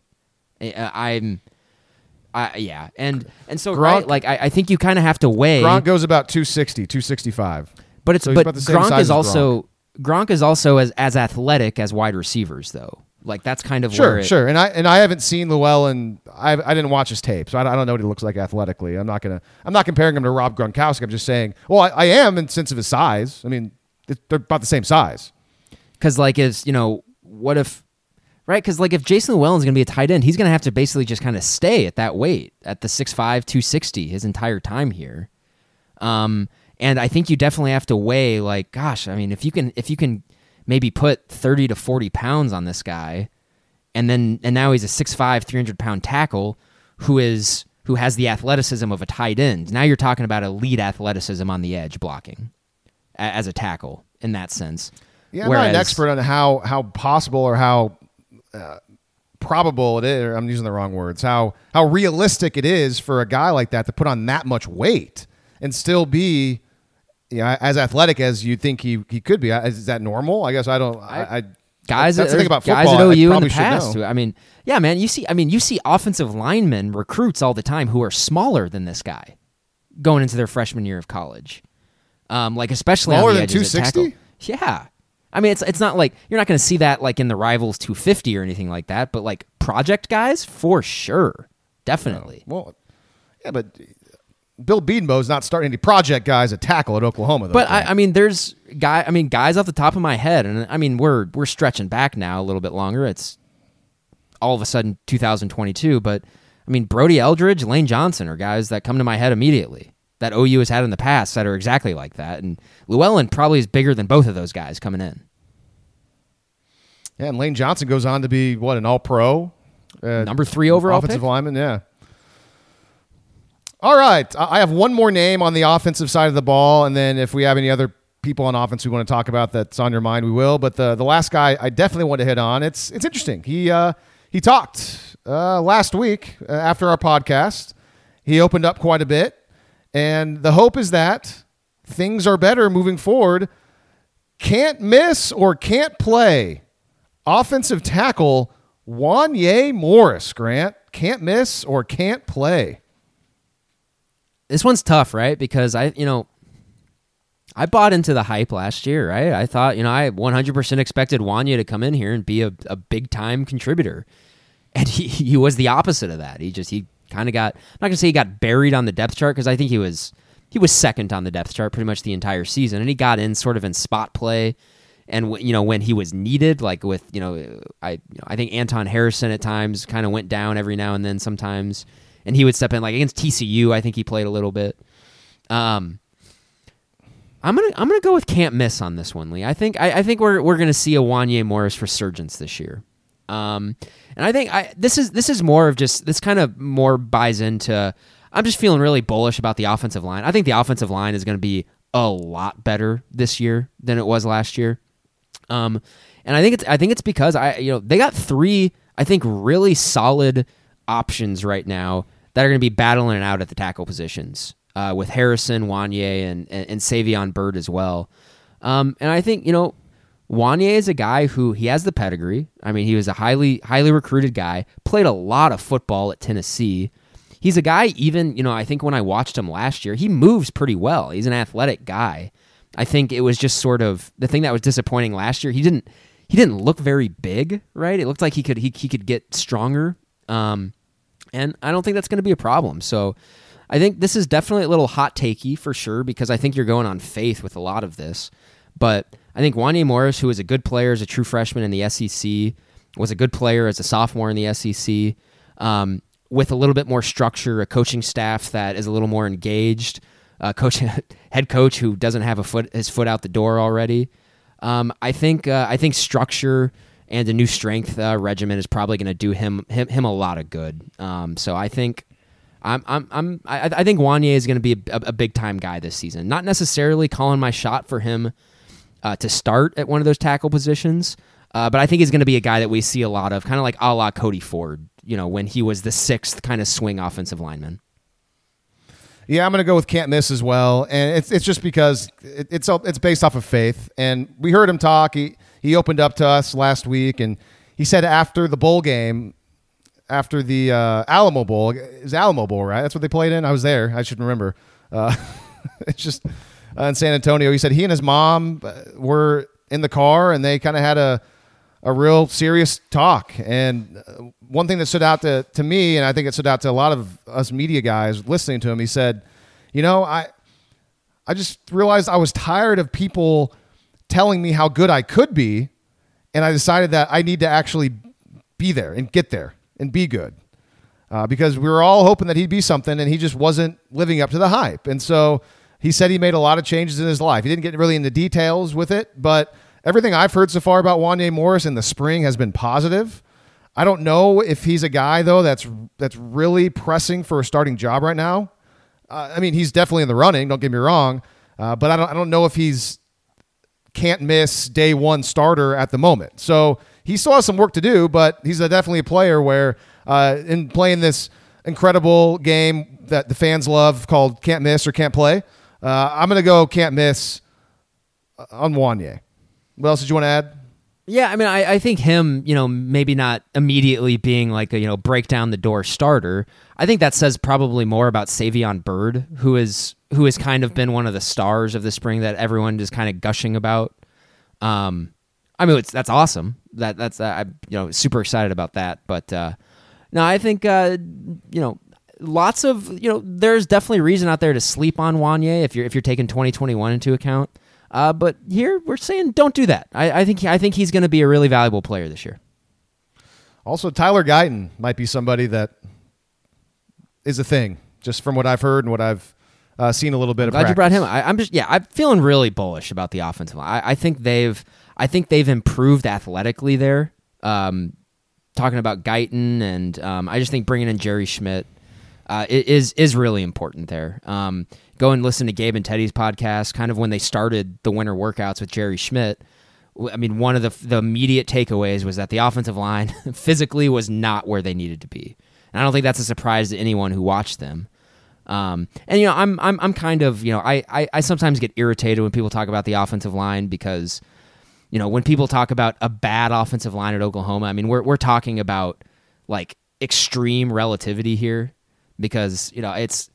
I, I'm. I, yeah, and and so Gronk, right, like I, I think you kind of have to weigh. Gronk goes about 260, 265. But it's so but Gronk is also Gronk. Gronk is also as as athletic as wide receivers though. Like that's kind of sure, it, sure. And I and I haven't seen Llewellyn. I I didn't watch his tape, so I, I don't know what he looks like athletically. I'm not gonna. I'm not comparing him to Rob Gronkowski. I'm just saying. Well, I, I am in sense of his size. I mean, they're about the same size. Because like is you know what if right? Because like if Jason Llewellyn's going to be a tight end, he's going to have to basically just kind of stay at that weight at the 6'5", 260 his entire time here. Um, and I think you definitely have to weigh like, gosh, I mean, if you can if you can maybe put thirty to forty pounds on this guy, and then and now he's a 6'5", 300 pound tackle who is who has the athleticism of a tight end. Now you're talking about elite athleticism on the edge blocking as a tackle in that sense. Yeah, I'm not an expert on how how possible or how uh, probable it is. Or I'm using the wrong words. How how realistic it is for a guy like that to put on that much weight and still be, you know, as athletic as you think he he could be. Is that normal? I guess I don't. I, I guys that's the thing about football. guys at I OU in the past. know. I mean, yeah, man, you see, I mean, you see offensive linemen recruits all the time who are smaller than this guy going into their freshman year of college. Um, like especially Smaller on the than 260? Yeah. I mean, it's it's not like you're not going to see that like in the rivals 250 or anything like that, but like project guys for sure, definitely. Well, yeah, but Bill Bedenbaugh's not starting any project guys at tackle at Oklahoma. Though, But I, I mean, there's guy. I mean, guys off the top of my head, and I mean, we're we're stretching back now a little bit longer. It's all of a sudden 2022, but I mean, Brody Eldridge, Lane Johnson are guys that come to my head immediately that OU has had in the past that are exactly like that. And Llewellyn probably is bigger than both of those guys coming in. yeah, and Lane Johnson goes on to be what an All Pro, uh, Number three overall offensive pick? lineman. Yeah. All right, I I have one more name on the offensive side of the ball, and then if we have any other people on offense we want to talk about that's on your mind, we will. But the the last guy I definitely want to hit on. It's it's interesting. He uh, he talked uh, last week uh, after our podcast. He opened up quite a bit, and the hope is that things are better moving forward. Can't miss or can't play offensive tackle Wanya Morris. Grant can't miss or can't play. This one's tough, right? Because I, you know, I bought into the hype last year, right? I thought, you know, I 100% expected Wanya to come in here and be a, a big time contributor. And he, he was the opposite of that. He just, he kind of got, I'm not going to say he got buried on the depth chart because I think he was, he was second on the depth chart pretty much the entire season. And he got in sort of in spot play. And, you know, when he was needed, like with, you know, I, you know, I think Anton Harrison at times kind of went down every now and then sometimes. And he would step in, like against TCU, I think he played a little bit. Um, I'm gonna I'm gonna go with can't miss on this one, Lee. I think I, I think we're we're gonna see a Wanya Morris resurgence this year. Um, and I think I this is this is more of just this kind of more buys into. I'm just feeling really bullish about the offensive line. I think the offensive line is going to be a lot better this year than it was last year. Um, and I think it's I think it's because I you know they got three I think really solid options right now that are going to be battling it out at the tackle positions uh, with Harrison, Wanya, and, and and Savion Byrd as well. Um, and I think you know Wanya is a guy who he has the pedigree. I mean, he was a highly highly recruited guy. Played a lot of football at Tennessee. He's a guy. Even you know, I think when I watched him last year, he moves pretty well. He's an athletic guy. I think it was just sort of the thing that was disappointing last year. He didn't he didn't look very big, right? It looked like he could he, he could get stronger. Um, and I don't think that's going to be a problem. So I think this is definitely a little hot takey for sure because I think you're going on faith with a lot of this. But I think Wanya Morris, who is a good player as a true freshman in the SEC, was a good player as a sophomore in the SEC, um, with a little bit more structure, a coaching staff that is a little more engaged, a coach, [laughs] head coach who doesn't have a foot his foot out the door already. Um, I think uh, I think structure and a new strength uh, regimen is probably going to do him, him him a lot of good. Um, so I think I'm I'm I'm I, I think Wanya is going to be a, a big time guy this season. Not necessarily calling my shot for him uh, to start at one of those tackle positions, uh, but I think he's going to be a guy that we see a lot of, kind of like a la Cody Ford. You know, when he was the sixth kind of swing offensive lineman. Yeah, I'm going to go with can't miss as well, and it's it's just because it, it's it's based off of faith, and we heard him talk. He he opened up to us last week, and he said after the bowl game, after the uh, Alamo Bowl, is Alamo Bowl right? That's what they played in. I was there. I should remember. Uh, [laughs] it's just uh, in San Antonio. He said he and his mom uh, were in the car, and they kind of had a a real serious talk. And uh, one thing that stood out to, to me, and I think it stood out to a lot of us media guys listening to him, he said, You know, I, I just realized I was tired of people telling me how good I could be. And I decided that I need to actually be there and get there and be good. Uh, because we were all hoping that he'd be something, and he just wasn't living up to the hype. And so he said he made a lot of changes in his life. He didn't get really into details with it, but everything I've heard so far about Wanya Morris in the spring has been positive. I don't know if he's a guy though that's that's really pressing for a starting job right now. Uh, I mean, he's definitely in the running. Don't get me wrong, uh, but I don't I don't know if he's can't miss day one starter at the moment. So he still has some work to do, but he's a, definitely a player where uh, in playing this incredible game that the fans love called can't miss or can't play. Uh, I'm gonna go can't miss uh, on Wanya. What else did you want to add? Yeah, I mean, I, I think him, you know, maybe not immediately being like a, you know, break down the door starter. I think that says probably more about Savion Byrd, who is who has kind of been one of the stars of the spring that everyone is kind of gushing about. Um, I mean, it's that's awesome. That that's uh, I'm you know super excited about that. But uh, no, I think uh, you know lots of you know there's definitely reason out there to sleep on Wanya if you're if you're taking 2021 into account. Uh, but here we're saying don't do that. I, I think I think he's going to be a really valuable player this year. Also, Tyler Guyton might be somebody that is a thing, just from what I've heard and what I've uh, seen a little bit of. Glad practice. you brought him. I, am just yeah, I'm feeling really bullish about the offensive line. I, I think they've I think they've improved athletically there. Um, talking about Guyton and um, I just think bringing in Jerry Schmidt uh, is is really important there. Um, go and listen to Gabe and Teddy's podcast, kind of when they started the winter workouts with Jerry Schmidt. I mean, one of the the immediate takeaways was that the offensive line [laughs] physically was not where they needed to be, and I don't think that's a surprise to anyone who watched them. Um, and you know, I'm I'm I'm kind of you know I, I I sometimes get irritated when people talk about the offensive line because you know when people talk about a bad offensive line at Oklahoma, I mean we're we're talking about like extreme relativity here because you know it's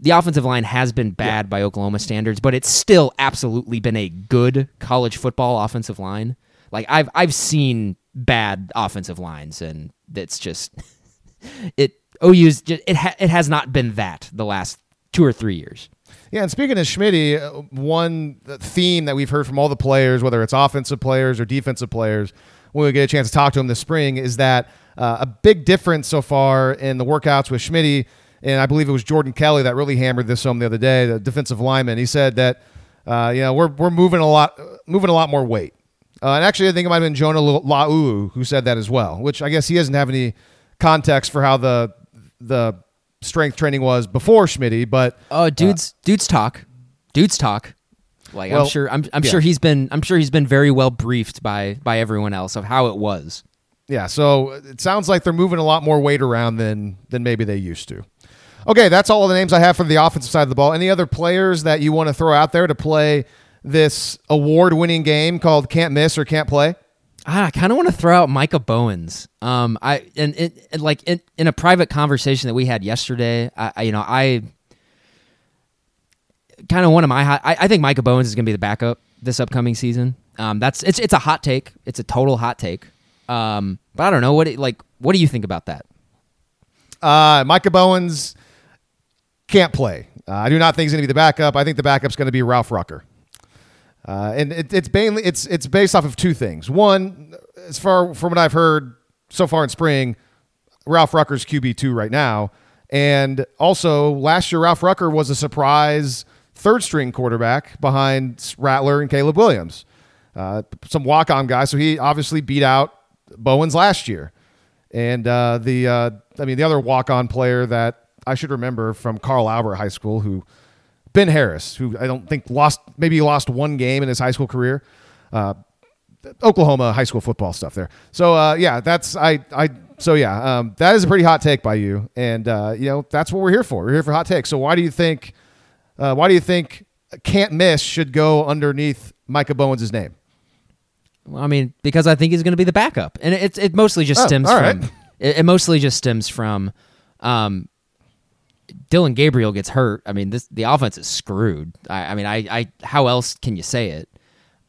the offensive line has been bad yeah. by Oklahoma standards, but it's still absolutely been a good college football offensive line. Like I've I've seen bad offensive lines, and it's just [laughs] it OU's just, it ha, it has not been that the last two or three years. Yeah, and speaking of Schmidt, uh, one theme that we've heard from all the players, whether it's offensive players or defensive players, when we get a chance to talk to them this spring, is that uh, a big difference so far in the workouts with Schmidt and I believe it was Jordan Kelley that really hammered this home the other day, the defensive lineman. He said that uh, you know we're we're moving a lot moving a lot more weight. Uh, and actually, I think it might have been Jonah Laulu who said that as well. Which I guess he doesn't have any context for how the the strength training was before Schmidt, but oh, dudes, uh, dudes talk, dudes talk. Like well, I'm sure, I'm, I'm yeah. sure he's been, I'm sure he's been very well briefed by by everyone else of how it was. Yeah, so it sounds like they're moving a lot more weight around than than maybe they used to. Okay, that's all of the names I have for the offensive side of the ball. Any other players that you want to throw out there to play this award-winning game called Can't Miss or Can't Play? Ah, I kind of want to throw out Micah Bowens. Um, I and it, and like in, in a private conversation that we had yesterday, I, I you know I kind of one of my hot, I, I think Micah Bowens is going to be the backup this upcoming season. Um, that's it's it's a hot take. It's a total hot take. Um, but I don't know what it, like. What do you think about that? Uh, Micah Bowens can't play. Uh, I do not think he's going to be the backup. I think the backup's going to be Ralph Rucker. Uh, and it, it's mainly it's it's based off of two things. One, as far from what I've heard so far in spring, Ralph Rucker's QB two right now, and also last year Ralph Rucker was a surprise third string quarterback behind Rattler and Caleb Williams, uh, some walk on guy. So he obviously beat out Bowens last year, and uh, the uh, I mean the other walk on player that I should remember from Carl Albert High School, who Ben Harris, who I don't think lost maybe lost one game in his high school career. Uh, Oklahoma high school football stuff there. So uh, yeah, that's I I so yeah, um, that is a pretty hot take by you, and uh, you know that's what we're here for. We're here for hot takes. So why do you think uh, why do you think can't miss should go underneath Micah Bowens' name? Well, I mean, because I think he's going to be the backup, and it it mostly just oh, stems from it, it, mostly just stems from um, Dillon Gabriel gets hurt, I mean, this the offense is screwed. I, I mean, I, I, how else can you say it?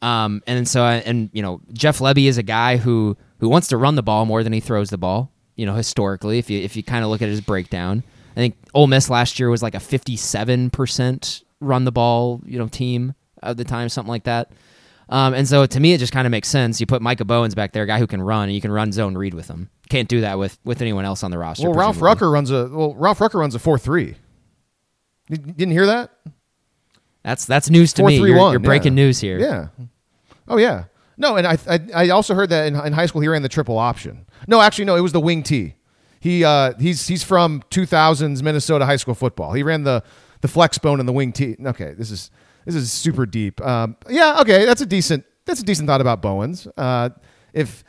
Um, and so, and you know, Jeff Lebby is a guy who who wants to run the ball more than he throws the ball. You know, historically, if you if you kind of look at his breakdown, I think Ole Miss last year was like a fifty-seven percent run the ball, you know, team at the time, something like that. Um, and so to me, it just kind of makes sense. You put Micah Bowens back there, a guy who can run, and you can run zone read with him. Can't do that with with anyone else on the roster. Well, Ralph. Rucker runs a well. Ralph Rucker runs a four three. Didn't hear that? That's that's news to Four me. three You're, one. you're breaking yeah. news here. Yeah. Oh yeah. No, and I I, I also heard that in, in high school he ran the triple option. No, actually no, it was the wing T. He uh he's he's from 2000s Minnesota high school football. He ran the the flex bone and the wing T. Okay, this is this is super deep. Um, yeah, okay, that's a decent that's a decent thought about Bowens. Uh, if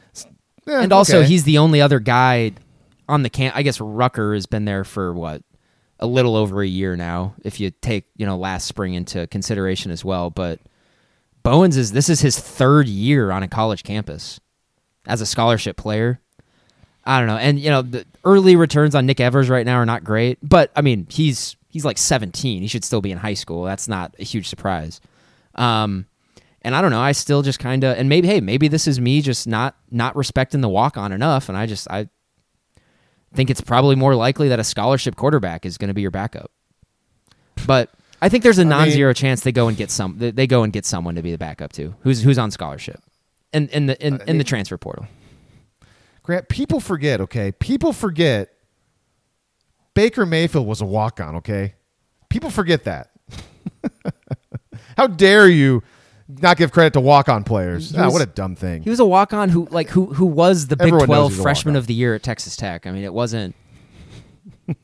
And also, okay. he's the only other guy on the camp. I guess Rucker has been there for what a little over a year now, if you take you know last spring into consideration as well. But Bowens is this is his third year on a college campus as a scholarship player. I don't know, and you know the early returns on Nick Evers right now are not great, but I mean he's he's like 17. He should still be in high school. That's not a huge surprise. Um, and I don't know. I still just kind of and maybe hey maybe this is me just not not respecting the walk on enough, and I just I think it's probably more likely that a scholarship quarterback is going to be your backup. But I think there's a non-zero chance they go and get some they- go and get someone to be the backup too, who's who's on scholarship, in in the in, uh, in the transfer portal. Grant, people forget, okay? People forget Baker Mayfield was a walk on, okay? People forget that. [laughs] How dare you not give credit to walk on players? Ah, was- what a dumb thing. He was a walk-on who like who who was the Big Everyone 12 freshman of the year at Texas Tech. I mean, it wasn't [laughs]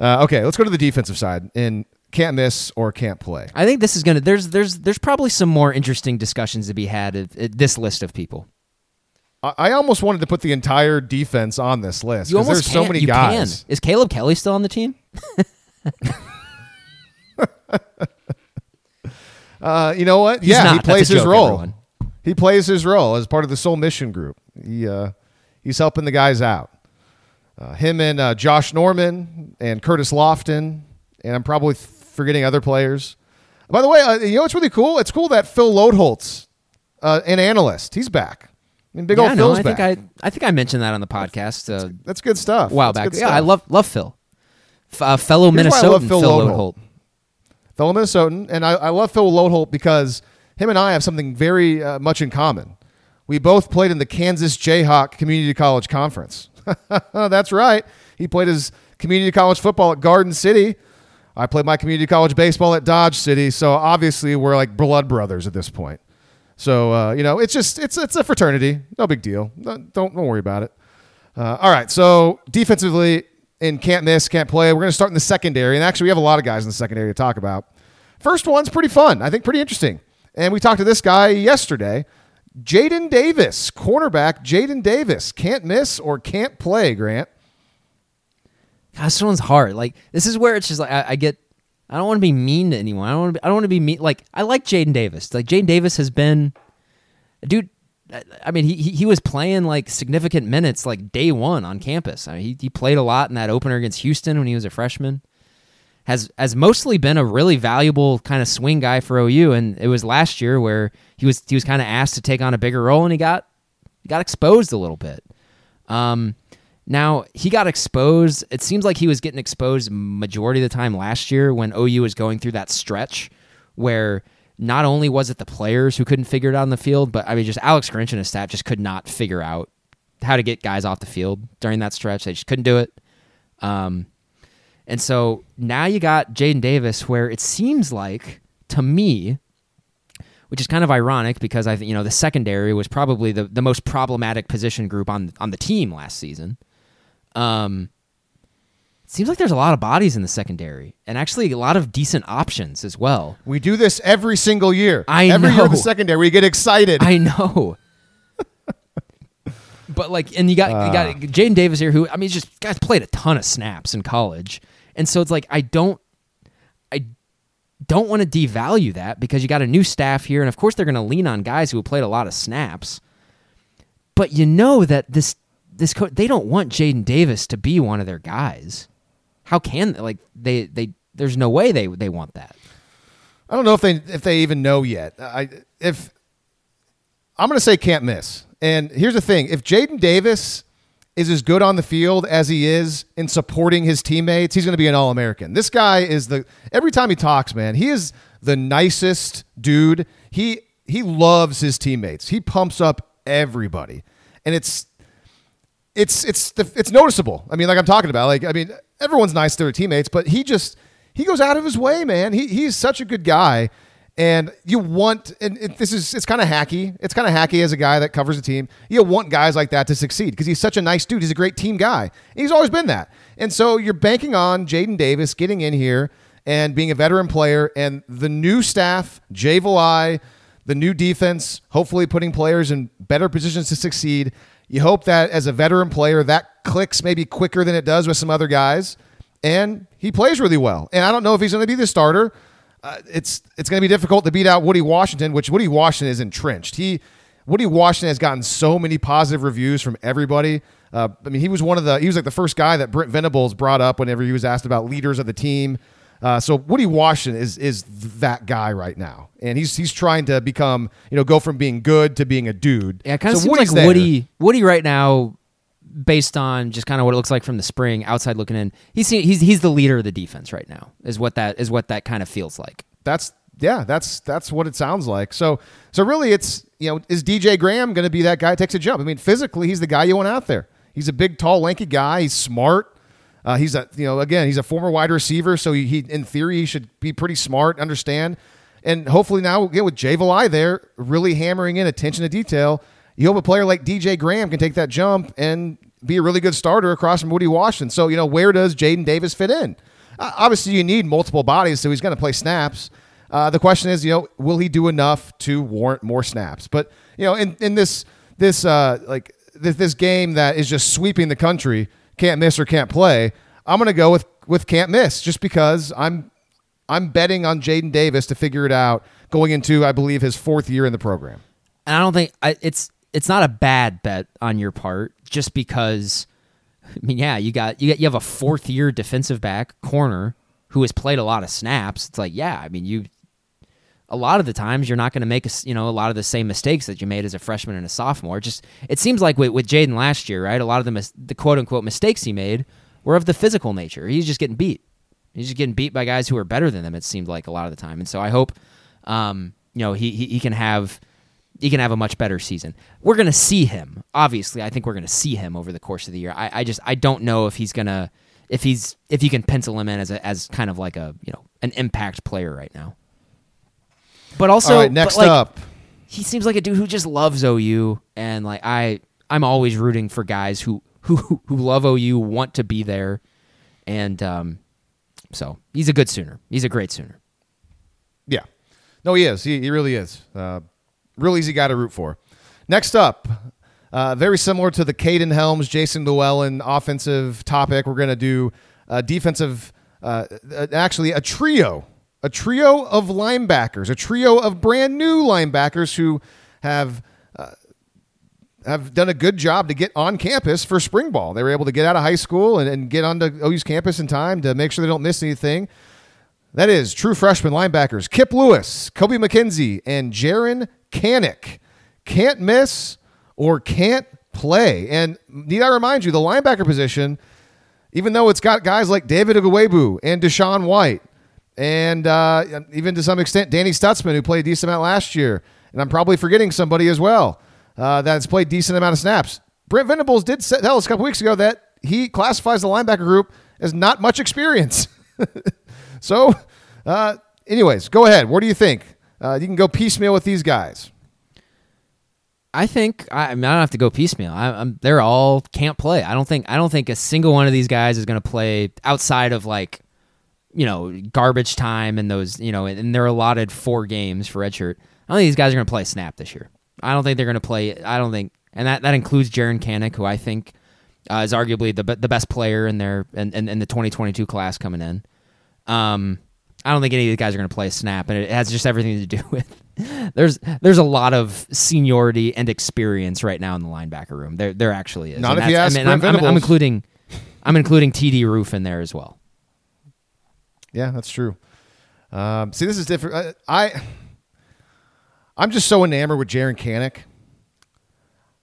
Uh, okay, let's go to the defensive side in can't miss or can't play. I think this is going to there's there's there's probably some more interesting discussions to be had at, at this list of people. I, I almost wanted to put the entire defense on this list because there's so many you guys. Can. Is Caleb Kelly still on the team? [laughs] [laughs] Uh, you know what? He's yeah, not. he That's plays his joke, role. everyone. He plays his role as part of the Soul Mission Group. He uh, he's helping the guys out. Uh, him and uh, Josh Norman and Curtis Lofton, and I'm probably forgetting other players. By the way, uh, you know what's really cool? It's cool that Phil Loadholt, uh, an analyst, he's back. I mean, big yeah, old no, Phil's I back. think I I think I mentioned that on the podcast uh, That's good stuff. a while back. good Yeah, I love love Phil, F- uh, fellow Here's Minnesotan love Phil Phil Loadholt. Loadholt. Fellow Minnesotan, and I, I love Phil Loadholt because him and I have something very uh, much in common. We both played in the Kansas Jayhawk Community College Conference. [laughs] That's right. He played his community college football at Garden City. I played my community college baseball at Dodge City. So obviously we're like blood brothers at this point. So uh, you know, it's just it's it's a fraternity. No big deal. Don't don't worry about it. Uh, all right. So defensively, and can't miss, can't play. We're going to start in the secondary, and actually, we have a lot of guys in the secondary to talk about. First one's pretty fun. I think pretty interesting. And we talked to this guy yesterday, Jaden Davis, cornerback. Jaden Davis can't miss or can't play. Grant. God, this one's hard. Like this is where it's just like I, I get. I don't want to be mean to anyone. I don't want to. Be, I don't want to be mean. Like I like Jaden Davis. Like Jaden Davis has been, dude. I- mean, he he he was playing like significant minutes like day one on campus. I mean, he he played a lot in that opener against Houston when he was a freshman. Has has mostly been a really valuable kind of swing guy for OU, and it was last year where he was he was kind of asked to take on a bigger role, and he got he got exposed a little bit. Um, now he got exposed. It seems like he was getting exposed majority of the time last year when OU was going through that stretch where not only was it the players who couldn't figure it out on the field, but I mean, just Alex Grinch and his staff just could not figure out how to get guys off the field during that stretch. They just couldn't do it. Um, and so now you got Jaden Davis, where it seems like to me, which is kind of ironic because I think you know the secondary was probably the, the most problematic position group on on the team last season. Um, seems like there's a lot of bodies in the secondary, and actually a lot of decent options as well. We do this every single year. I every year in the secondary, we get excited. I know. but like, and you got you got ah. Jaden Davis here, who I mean, just guys played a ton of snaps in college, and so it's like I don't, I don't want to devalue that because you got a new staff here, and of course they're going to lean on guys who have played a lot of snaps. But you know that this this co- they don't want Jaden Davis to be one of their guys. How can like they they? There's no way they they want that. I don't know if they if they even know yet. I if I'm going to say can't miss. And here's the thing: if Jaden Davis is as good on the field as he is in supporting his teammates, he's going to be an All American. This guy is the every time he talks, man, he is the nicest dude. He he loves his teammates. He pumps up everybody. and it's it's it's the, it's noticeable. I mean, like I'm talking about, like I mean, everyone's nice to their teammates, but he just he goes out of his way, man. He he's such a good guy, and you want and it, this is it's kind of hacky. It's kind of hacky as a guy that covers a team. You want guys like that to succeed because he's such a nice dude. He's a great team guy. He's always been that, and so you're banking on Jaden Davis getting in here and being a veteran player, and the new staff, Jay Valai, the new defense, hopefully putting players in better positions to succeed. You hope that as a veteran player, that clicks maybe quicker than it does with some other guys, and he plays really well. And I don't know if he's going to be the starter. Uh, it's it's going to be difficult to beat out Woody Washington, which Woody Washington is entrenched. He Woody Washington has gotten so many positive reviews from everybody. Uh, I mean, he was one of the he was like the first guy that Brent Venables brought up whenever he was asked about leaders of the team. Uh, so Woody Washington is is that guy right now, and he's he's trying to become you know go from being good to being a dude. Yeah, kind of so seems Woody's like there. Woody. Woody right now, based on just kind of what it looks like from the spring, outside looking in, he's he's he's the leader of the defense right now. Is what that is what that kind of feels like. That's yeah, that's that's what it sounds like. So so really, it's you know is DJ Graham going to be that guy that takes a jump? I mean, physically, he's the guy you want out there. He's a big, tall, lanky guy. He's smart. Uh, he's a you know again he's a former wide receiver, so he, he in theory he should be pretty smart, understand, and hopefully now again with Jay Valai there really hammering in attention to detail, you hope a player like DJ Graham can take that jump and be a really good starter across from Woody Washington. So you know where does Jaden Davis fit in? Uh, obviously you need multiple bodies, so he's going to play snaps. Uh, the question is, you know, will he do enough to warrant more snaps? But you know, in in this this uh, like this, this game that is just sweeping the country can't miss or can't play, I'm going to go with with can't miss just because I'm I'm betting on Jaden Davis to figure it out going into I believe his fourth year in the program. And I don't think I, it's it's not a bad bet on your part, just because. I mean, yeah, you got you got you have a fourth year defensive back corner who has played a lot of snaps. It's like, yeah, I mean, you a lot of the times you're not going to make a, you know a lot of the same mistakes that you made as a freshman and a sophomore. Just it seems like with, with Jaden last year, right? A lot of the mis- the quote unquote mistakes he made were of the physical nature. He's just getting beat. He's just getting beat by guys who are better than him. It seemed like a lot of the time, and so I hope um, you know he, he he can have he can have a much better season. We're gonna see him. Obviously, I think we're gonna see him over the course of the year. I, I just I don't know if he's gonna if he's if you can pencil him in as a as kind of like a you know an impact player right now. But also, All right, next but, like, up. he seems like a dude who just loves OU, and like I I'm always rooting for guys who who who love OU, want to be there, and um, so he's a good Sooner. He's a great Sooner. Yeah. No, he is. He, he really is. Uh, real easy guy to root for. Next up, uh, very similar to the Kaden Helms, Jason Llewellyn offensive topic, we're going to do defensive, uh, uh, actually, a trio. A trio of linebackers, a trio of brand new linebackers who have uh, have done a good job to get on campus for spring ball. They were able to get out of high school and, and get onto OU's campus in time to make sure they don't miss anything. That is true freshman linebackers Kip Lewis, Kobie McKinzie, and Jaren Kanak. Can't miss or can't play. And need I remind you, the linebacker position, even though it's got guys like David Ugwoegbu and DaShaun White, and uh, even to some extent Danny Stutzman, who played a decent amount last year, and I'm probably forgetting somebody as well uh, that's played decent amount of snaps. Brent Venables did tell us a couple weeks ago that he classifies the linebacker group as not much experience. [laughs] so, uh, anyways, go ahead. What do you think? Uh, you can go piecemeal with these guys. I think I, I mean I don't have to go piecemeal. I, I'm, they're all can't play. I don't think I don't think a single one of these guys is going to play outside of like you know garbage time and those you know and they're allotted four games for redshirt. I don't think these guys are going to play snap this year. I don't think they're going to play. I don't think, and that that includes Jaren Kanak, who I think uh, is arguably the the best player in their in, in, in the 2022 class coming in. Um, I don't think any of these guys are going to play a snap, and it has just everything to do [laughs] with there's there's a lot of seniority and experience right now in the linebacker room. There there actually is. Not And if you ask I mean, I'm, I'm, I'm including I'm including TD Roof in there as well. Yeah, that's true. Um, see, this is different. I, I I'm just so enamored with Jaren Kanak.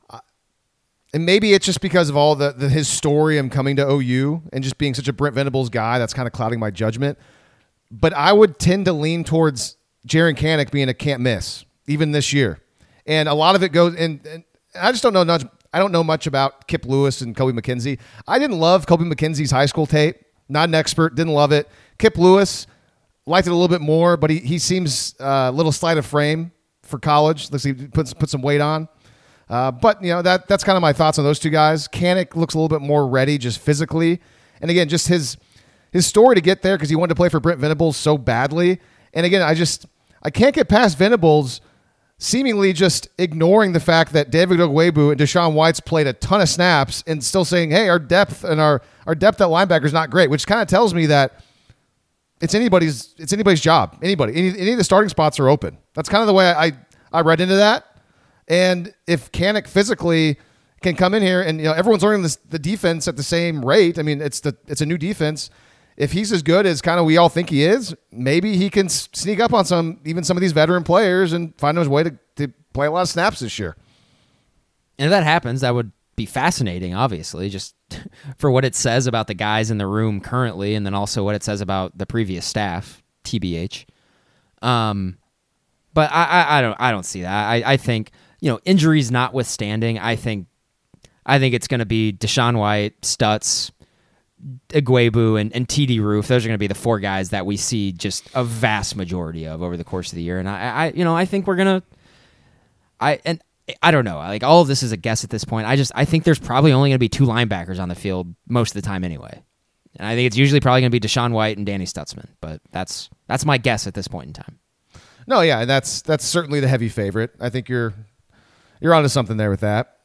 I- And maybe it's just because of all the, the his story, I'm coming to OU and just being such a Brent Venables guy that's kind of clouding my judgment. But I would tend to lean towards Jaren Kanak being a can't miss even this year. And a lot of it goes and, and I just don't know much I don't know much about Kip Lewis and Kobie McKinzie. I didn't love Kobie McKinzie's high school tape. Not an expert, didn't love it. Kip Lewis liked it a little bit more, but he, he seems uh, a little slight of frame for college. Let's see, put put some weight on. Uh, but you know that that's kind of my thoughts on those two guys. Kanak looks a little bit more ready just physically, and again, just his his story to get there because he wanted to play for Brent Venables so badly. And again, I just I can't get past Venables seemingly just ignoring the fact that David Ugwoegbu and DaShaun White's played a ton of snaps and still saying, "Hey, our depth and our our depth at linebacker is not great," which kind of tells me that it's anybody's it's anybody's job. Anybody, any, any of the starting spots are open. That's kind of the way I I read into that. And if Kanak physically can come in here and you know everyone's learning this, the defense at the same rate. I mean, it's the it's a new defense. If he's as good as kind of we all think he is, maybe he can sneak up on some even some of these veteran players and find his way to, to play a lot of snaps this year. And if that happens, that would be fascinating, obviously, just [laughs] for what it says about the guys in the room currently, and then also what it says about the previous staff, TBH. Um, but I, I, I don't I don't see that. I, I think you know injuries notwithstanding, I think I think it's going to be DaShaun White, Stutz, Ugwoegbu, and, and TD Roof. Those are going to be the four guys that we see just a vast majority of over the course of the year. And I, I you know, I think we're gonna. I and I don't know. Like all of this is a guess at this point. I just I think there's probably only going to be two linebackers on the field most of the time anyway. And I think it's usually probably going to be DaShaun White and Danny Stutzman. But that's that's my guess at this point in time. No, yeah, that's that's certainly the heavy favorite. I think you're you're onto something there with that.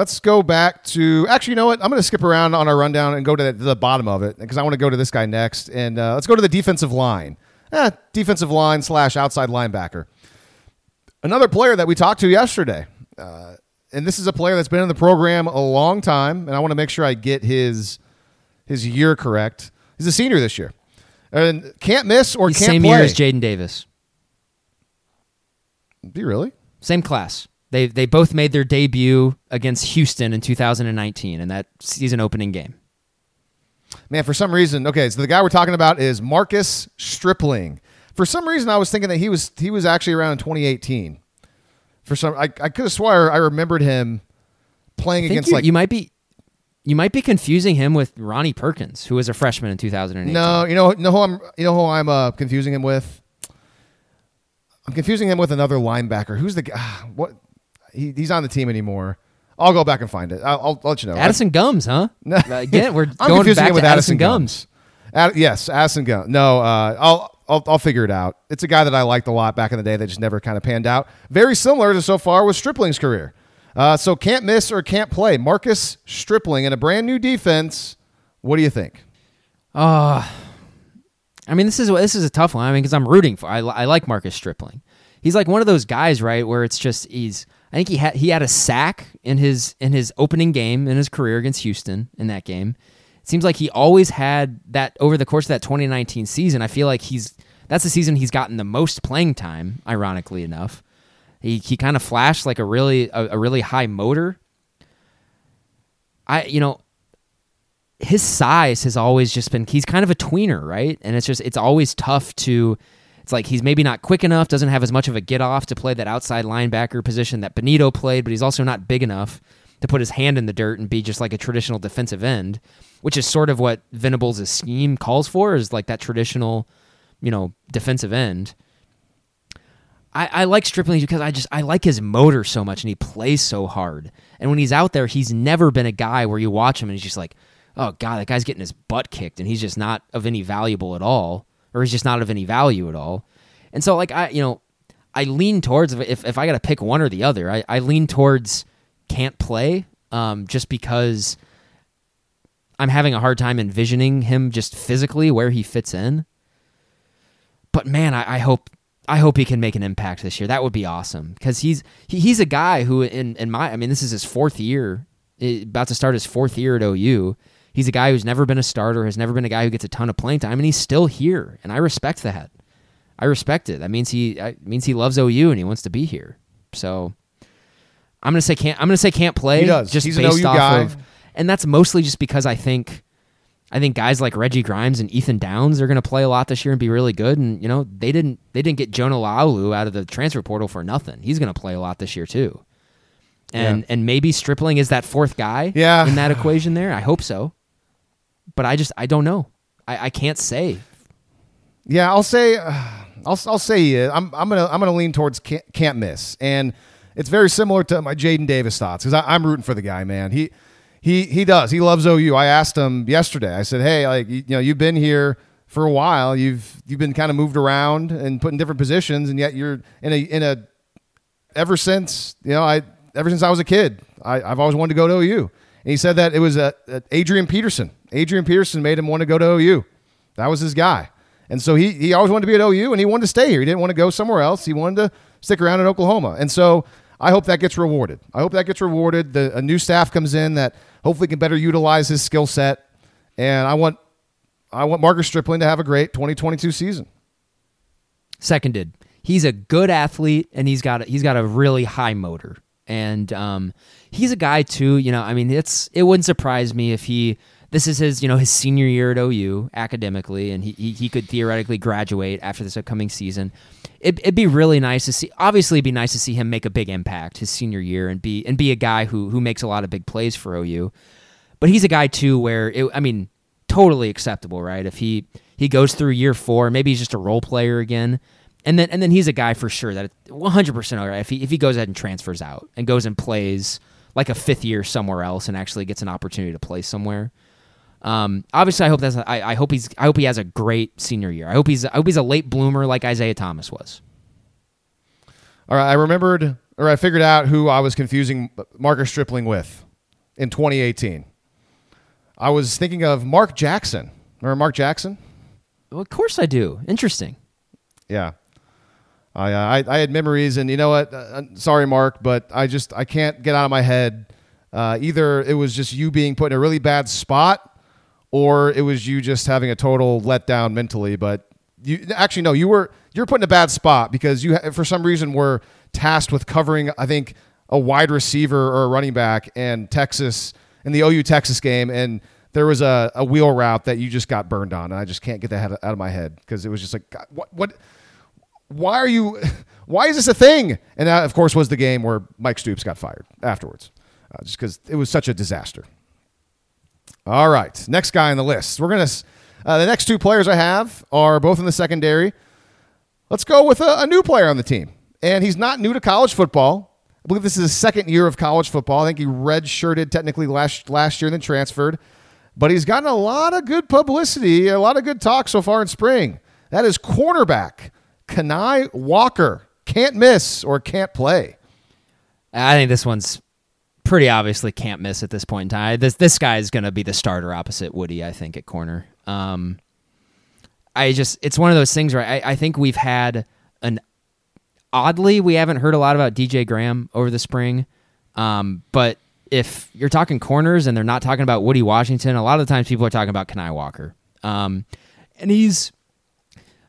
Let's go back to actually, you know what? I'm going to skip around on our rundown and go to the, bottom of it because I want to go to this guy next. And uh, let's go to the defensive line, eh, defensive line slash outside linebacker. Another player that we talked to yesterday, uh, and this is a player that's been in the program a long time, and I want to make sure I get his his year correct. He's a senior this year, and can't miss or He's can't same play. year as Jaden Davis. Do you really? Same class. They they both made their debut against Houston in 2019 in that season opening game. Man, for some reason, okay, so the guy we're talking about is Marcus Stripling. For some reason, I was thinking that he was he was actually around in 2018. For some, I, I could have swore I remembered him playing against you, like you might be you might be confusing him with Ronnie Perkins, who was a freshman in 2018. no, you know, who I'm you know who I'm uh, confusing him with. I'm confusing him with another linebacker. Who's the guy? What? He, he's on the team anymore. I'll go back and find it. I'll, I'll, I'll let you know. Addison Gumbs, huh? [laughs] No. Again, we're I'm going back with to Addison Addison Gumbs. Ad, yes, Addison Gumbs. No, uh, I'll, I'll I'll figure it out. It's a guy that I liked a lot back in the day that just never kind of panned out. Very similar to so far with Stripling's career. Uh, so can't miss or can't play. Marcus Stripling in a brand new defense. What do you think? Uh, I mean, this is this is a tough one. I mean, because I'm rooting for. I, I like Marcus Stripling. He's like one of those guys, right? Where it's just he's. I think he had he had a sack in his in his opening game in his career against Houston in that game. It seems like he always had that over the course of that 2019 season. I feel like he's that's the season he's gotten the most playing time. Ironically enough, he he kind of flashed like a really a, a really high motor. I you know his size has always just been he's kind of a tweener, right? And it's just it's always tough to it's like he's maybe not quick enough, doesn't have as much of a get off to play that outside linebacker position that Benito played, but he's also not big enough to put his hand in the dirt and be just like a traditional defensive end, which is sort of what Venables' scheme calls for, is like that traditional, you know, defensive end. I, I like Stripling because I just I like his motor so much and he plays so hard. And when he's out there, he's never been a guy where you watch him and he's just like, oh god, that guy's getting his butt kicked and he's just not of any valuable at all, or he's just not of any value at all. And so like I you know, I lean towards if if I got to pick one or the other, I, I lean towards can't play, um, just because I'm having a hard time envisioning him just physically where he fits in. But man, I, I hope I hope he can make an impact this year. That would be awesome because he's he, he's a guy who in in my I mean this is his fourth year, eh, about to start his fourth year at OU. He's a guy who's never been a starter, has never been a guy who gets a ton of playing time, and he's still here, and I respect that. I respect it. That means he I, means he loves OU and he wants to be here. So I'm gonna say can't I'm gonna say can't play. He does. Just He's based off guy. of, and that's mostly just because I think I think guys like Reggie Grimes and Ethan Downs are going to play a lot this year and be really good. And you know they didn't they didn't get Jonah Laulu out of the transfer portal for nothing. He's going to play a lot this year too. and Yeah. and maybe Stripling is that fourth guy. Yeah. in that equation there. I hope so, but I just I don't know. I, I can't say. Yeah, I'll say, uh, I'll I'll say he. I'm I'm gonna I'm gonna lean towards can't, can't miss, and it's very similar to my Jaden Davis thoughts because I'm rooting for the guy, man. He he he does. He loves OU. I asked him yesterday. I said, hey, like you know, you've been here for a while. You've you've been kind of moved around and put in different positions, and yet you're in a in a ever since you know I ever since I was a kid, I, I've always wanted to go to OU. And he said that it was uh, Adrian Peterson. Adrian Peterson made him want to go to OU. That was his guy. And so he, he always wanted to be at OU and he wanted to stay here. He didn't want to go somewhere else. He wanted to stick around in Oklahoma. And so I hope that gets rewarded. I hope that gets rewarded. The, a new staff comes in that hopefully can better utilize his skill set. And I want I want Marcus Stripling to have a great 2022 season. Seconded. He's a good athlete and he's got a, he's got a really high motor. And um, he's a guy too. You know, I mean, it's it wouldn't surprise me if he this is his you know his senior year at OU academically, and he he, he could theoretically graduate after this upcoming season. It, it'd be really nice to see. Obviously, it'd be nice to see him make a big impact his senior year and be and be a guy who who makes a lot of big plays for OU. But he's a guy too where it, I mean, totally acceptable, right? If he he goes through year four, maybe he's just a role player again, and then and then he's a guy for sure that 100 percent all right. If he if he goes ahead and transfers out and goes and plays like a fifth year somewhere else and actually gets an opportunity to play somewhere. Um, obviously, I hope that's I, I hope he's I hope he has a great senior year. I hope he's I hope he's a late bloomer like Isaiah Thomas was. All right, I remembered or I figured out who I was confusing Marcus Stripling with in 2018. I was thinking of Mark Jackson. Remember Mark Jackson? Well, of course I do. Interesting. Yeah. I, uh, I I had memories, and you know what? Uh, sorry, Mark, but I just I can't get out of my head. Uh, either it was just you being put in a really bad spot, or it was you just having a total letdown mentally. But you actually no, you were you're put in a bad spot because you for some reason were tasked with covering I think a wide receiver or a running back in Texas in the OU Texas game, and there was a, a wheel route that you just got burned on, and I just can't get that out of my head because it was just like God, what what why are you [laughs] why is this a thing? And that of course was the game where mike stoops got fired afterwards uh, just because it was such a disaster. All right next guy on the list. We're gonna uh, the next two players i have are both in the secondary. Let's go with a, a new player on the team. And he's not new to college football. I believe this is his second year of college football. I think he redshirted technically last last year and then transferred. But he's gotten a lot of good publicity a lot of good talk so far in spring. That is cornerback Kani Walker can't miss or can't play. I think this one's pretty obviously can't miss at this point in time. This this guy is going to be the starter opposite Woody, I think, at corner. Um, I just it's one of those things where I, I think we've had an oddly we haven't heard a lot about DJ Graham over the spring, um, but if you're talking corners and they're not talking about Woody Washington, a lot of the times people are talking about Kani Walker, um, and he's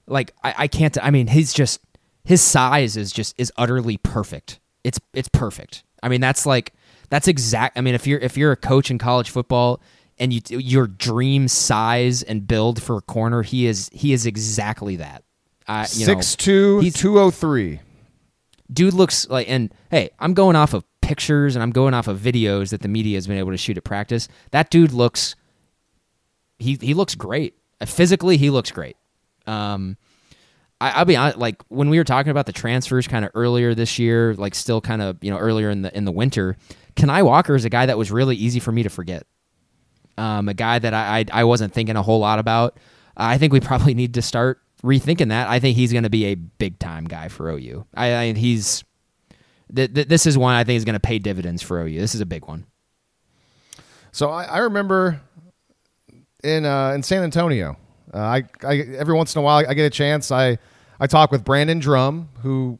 like I, I can't I mean he's just his size is just is utterly perfect. It's it's perfect. I mean that's like that's exact I mean if you're if you're a coach in college football and you your dream size and build for a corner he is he is exactly that. I you know, 6'2", he's- 203. dude looks like and hey i'm going off of pictures and i'm going off of videos that the media has been able to shoot at practice that dude looks he he looks great physically he looks great um I, I'll be honest, like when we were talking about the transfers kind of earlier this year, like still kind of you know earlier in the in the winter. Kani Walker is a guy that was really easy for me to forget. Um, a guy that I, I I wasn't thinking a whole lot about. I think we [laughs] probably need to start rethinking that. I think he's going to be a big time guy for OU. I, I he's th- th- this is one I think is going to pay dividends for OU. This is a big one. So I, I remember in uh, in San Antonio, uh, I, I every once in a while I get a chance. I I talk with Brandon Drumm, who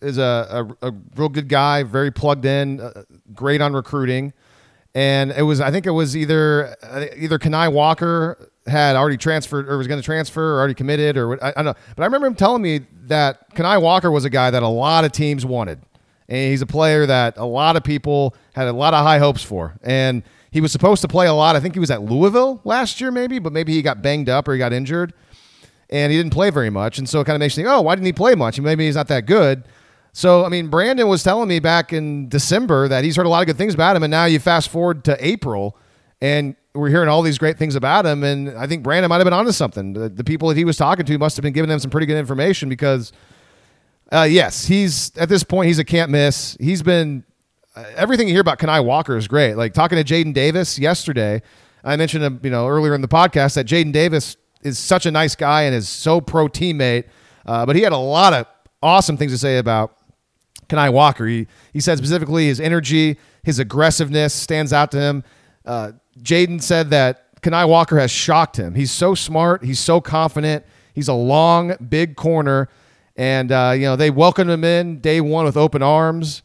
is a, a, a real good guy, very plugged in, uh, great on recruiting. And it was I think it was either uh, either Kani Walker had already transferred or was going to transfer or already committed or I, I don't know. But I remember him telling me that Kani Walker was a guy that a lot of teams wanted. And he's a player that a lot of people had a lot of high hopes for. And he was supposed to play a lot. I think he was at Louisville last year, maybe, but maybe he got banged up or he got injured. And he didn't play very much. And so it kind of makes you think, oh, why didn't he play much? Maybe he's not that good. So, I mean, Brandon was telling me back in December that he's heard a lot of good things about him, and now you fast forward to April, and we're hearing all these great things about him. And I think Brandon might have been onto something. The, the people that he was talking to must have been giving him some pretty good information because, uh, yes, he's at this point he's a can't miss. He's been everything you hear about Kani Walker is great. Like talking to Jaden Davis yesterday, I mentioned him, you know, earlier in the podcast that Jaden Davis is such a nice guy and is so pro teammate. Uh, but he had a lot of awesome things to say about Kani Walker. He he said specifically his energy, his aggressiveness stands out to him. Uh, Jaden said that Kani Walker has shocked him. He's so smart. He's so confident. He's a long, big corner, and uh, you know they welcomed him in day one with open arms.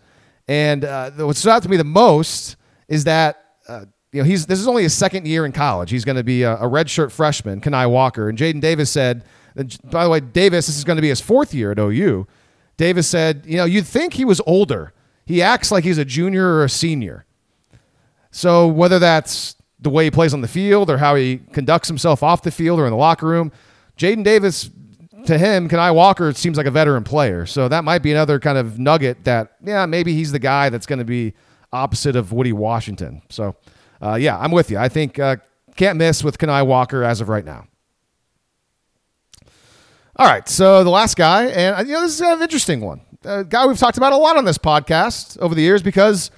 And uh, what stood out to me the most is that uh, you know he's this is only his second year in college. He's going to be a, a redshirt freshman, Kani Walker. And Jaden Davis said, by the way, Davis, this is going to be his fourth year at OU. Davis said, you know, you'd think he was older. He acts like he's a junior or a senior. So whether that's the way he plays on the field or how he conducts himself off the field or in the locker room, Jaden Davis to him, Kani Walker seems like a veteran player. So that might be another kind of nugget that, yeah, maybe he's the guy that's going to be opposite of Woody Washington. So, uh, yeah, I'm with you. I think uh, can't miss with Kani Walker as of right now. All right, so the last guy, and you know this is an interesting one. A guy we've talked about a lot on this podcast over the years because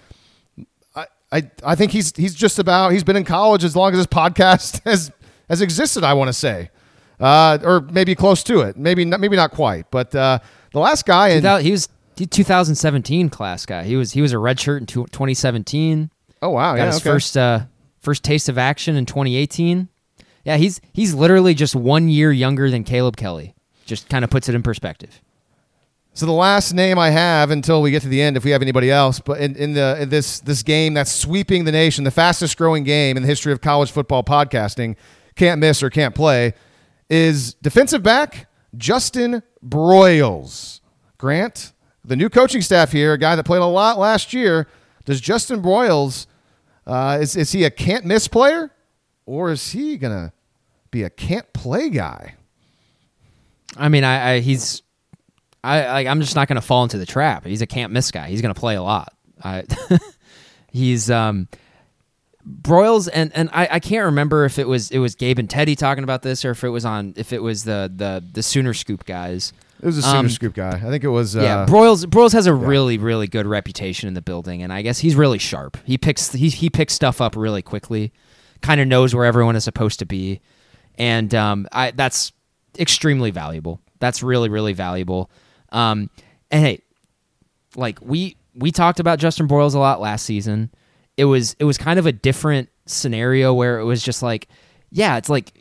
I, I, I think he's he's just about he's been in college as long as this podcast [laughs] has has existed. I want to say, uh, or maybe close to it, maybe not, maybe not quite. But uh, the last guy, he was 2017 class guy. He was he was a redshirt in 2017. Oh wow, got yeah, his okay. first uh, first taste of action in 2018. Yeah, he's he's literally just one year younger than Caleb Kelly just kind of puts it in perspective. So the last name I have until we get to the end, if we have anybody else, but in, in the in this this game that's sweeping the nation, the fastest growing game in the history of college football podcasting, can't miss or can't play, is defensive back Justin Broiles. Grant, the new coaching staff here, a guy that played a lot last year. Does Justin Broiles uh, is is he a can't miss player, or is he gonna be a can't play guy? I mean, I, I he's, I like, I'm just not going to fall into the trap. He's a can't miss guy. He's going to play a lot. I, [laughs] he's um, Broiles and and I, I can't remember if it was it was Gabe and Teddy talking about this or if it was on if it was the the the Sooner Scoop guys. It was a Sooner Um, Scoop guy. I think it was. Uh, yeah, Broiles Broiles has a really really good reputation in the building, and I guess he's really sharp. He picks he he picks stuff up really quickly, kind of knows where everyone is supposed to be, and um, I that's extremely valuable. That's really really valuable. Um, and hey, like we we talked about Justin Broiles a lot last season. It was it was kind of a different scenario where it was just like, yeah, it's like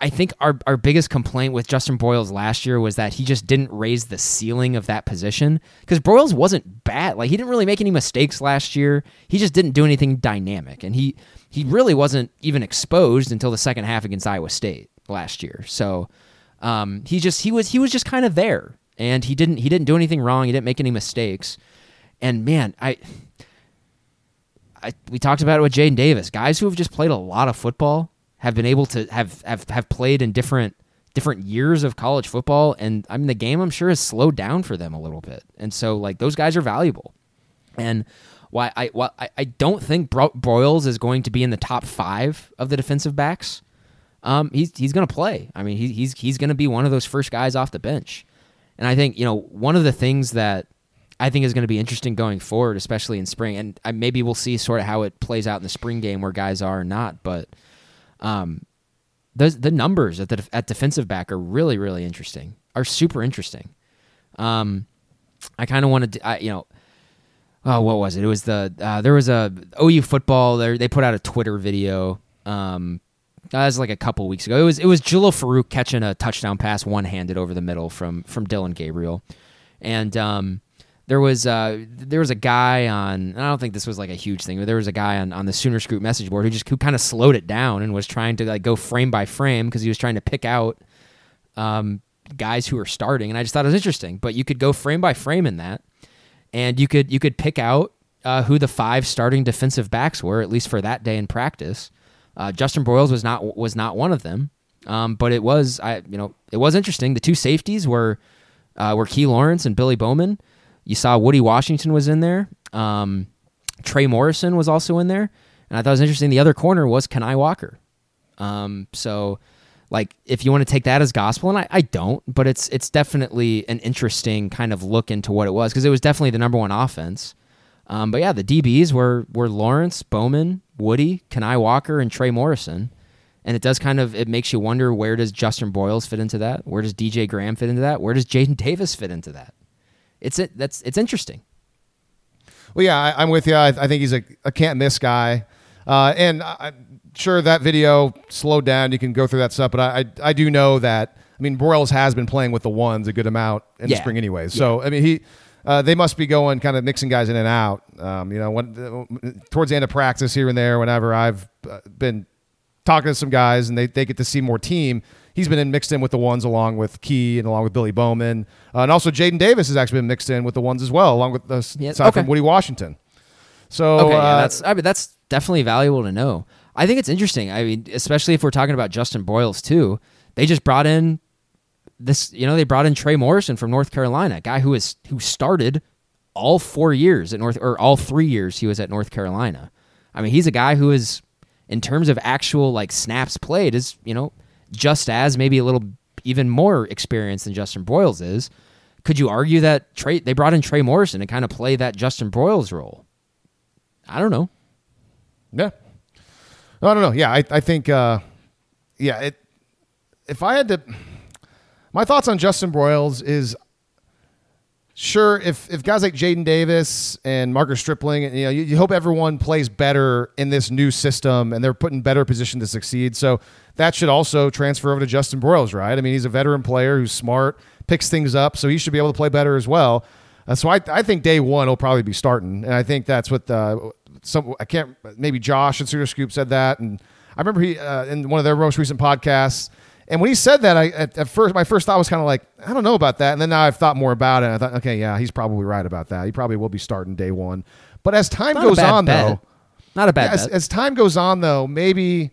I think our our biggest complaint with Justin Broiles last year was that he just didn't raise the ceiling of that position because Broiles wasn't bad. Like he didn't really make any mistakes last year. He just didn't do anything dynamic, and he he really wasn't even exposed until the second half against Iowa State last year. So um, he just he was he was just kind of there, and he didn't he didn't do anything wrong. He didn't make any mistakes, and man, I. I, we talked about it with Jaden Davis. Guys who have just played a lot of football have been able to have have, have played in different different years of college football, and I mean the game I'm sure has slowed down for them a little bit, and so like those guys are valuable. And why I why I, I don't think Bro- Broiles is going to be in the top five of the defensive backs. Um, he's he's going to play. I mean, he, he's he's going to be one of those first guys off the bench. And I think you know one of the things that I think is going to be interesting going forward, especially in spring, and I, maybe we'll see sort of how it plays out in the spring game where guys are or not. But um, the the numbers at the at defensive back are really really interesting. Are super interesting. Um, I kind of wanted to, you know, oh, what was it? It was the uh, there was a OU football. There they put out a Twitter video. Um, that was like a couple weeks ago. It was it was Jalil Farooq catching a touchdown pass one handed over the middle from from Dillon Gabriel, and um, there was uh, there was a guy on. I don't think this was like a huge thing, but there was a guy on, on the Sooner Scoop message board who just who kind of slowed it down and was trying to like go frame by frame because he was trying to pick out um, guys who are starting, and I just thought it was interesting. But you could go frame by frame in that, and you could you could pick out uh, who the five starting defensive backs were at least for that day in practice. Uh, Justin Broyles was not was not one of them, um, but it was I you know it was interesting. The two safeties were uh, were Key Lawrence and Billy Bowman. You saw Woody Washington was in there. Um, Trey Morrison was also in there, and I thought it was interesting. The other corner was Kani Walker. Um, so, like, if you want to take that as gospel, and I, I don't, but it's it's definitely an interesting kind of look into what it was because it was definitely the number one offense. Um, but yeah, the DBs were were Lawrence, Bowman, Woody, Kani Walker, and Trey Morrison. And it does kind of it makes you wonder where does Justin Broiles fit into that? Where does DJ Graham fit into that? Where does Jaden Davis fit into that? It's it that's it's interesting. Well, yeah, I, am with you. I, I, think he's a, a can't miss guy. Uh, and I, am sure that video slowed down. You can go through that stuff, but I, I, I do know that. I mean, Broiles has been playing with the ones a good amount in yeah. the spring, anyways. Yeah. So I mean, he uh, they must be going kind of mixing guys in and out. Um, you know, when towards the end of practice here and there, whenever I've uh, been talking to some guys and they, they get to see more team. He's been in, mixed in with the ones along with Key and along with Billy Bowman. Uh, and also Jaden Davis has actually been mixed in with the ones as well, along with the yeah, side okay. from Woody Washington. So okay, uh, yeah, that's I mean that's definitely valuable to know. I think it's interesting. I mean, especially if we're talking about Justin Broiles too. They just brought in this, you know, they brought in Trey Morrison from North Carolina, a guy who is who started all four years at North or all three years he was at North Carolina. I mean, he's a guy who is in terms of actual like snaps played is you know just as maybe a little even more experienced than Justin Broiles is. Could you argue that Trey they brought in Trey Morrison to kind of play that Justin Broiles role? I don't know. Yeah. No, I don't know. Yeah, I, I think uh, yeah, it if I had to my thoughts on Justin Broiles is sure if if guys like Jaden Davis and Marcus Stripling, you know, you, you, hope everyone plays better in this new system and they're put in better position to succeed. So that should also transfer over to Justin Broiles, right? I mean, he's a veteran player who's smart, picks things up, so he should be able to play better as well. Uh, so I, I think day one will probably be starting, and I think that's what uh, some I can't maybe Josh and Sooner Scoop said that, and I remember he uh, in one of their most recent podcasts and when he said that, I at, at first my first thought was kind of like, I don't know about that. And then now I've thought more about it. And I thought, okay, yeah, he's probably right about that. He probably will be starting day one. But as time Not goes on, bet. though, not a bad. As, as, time goes on, though, maybe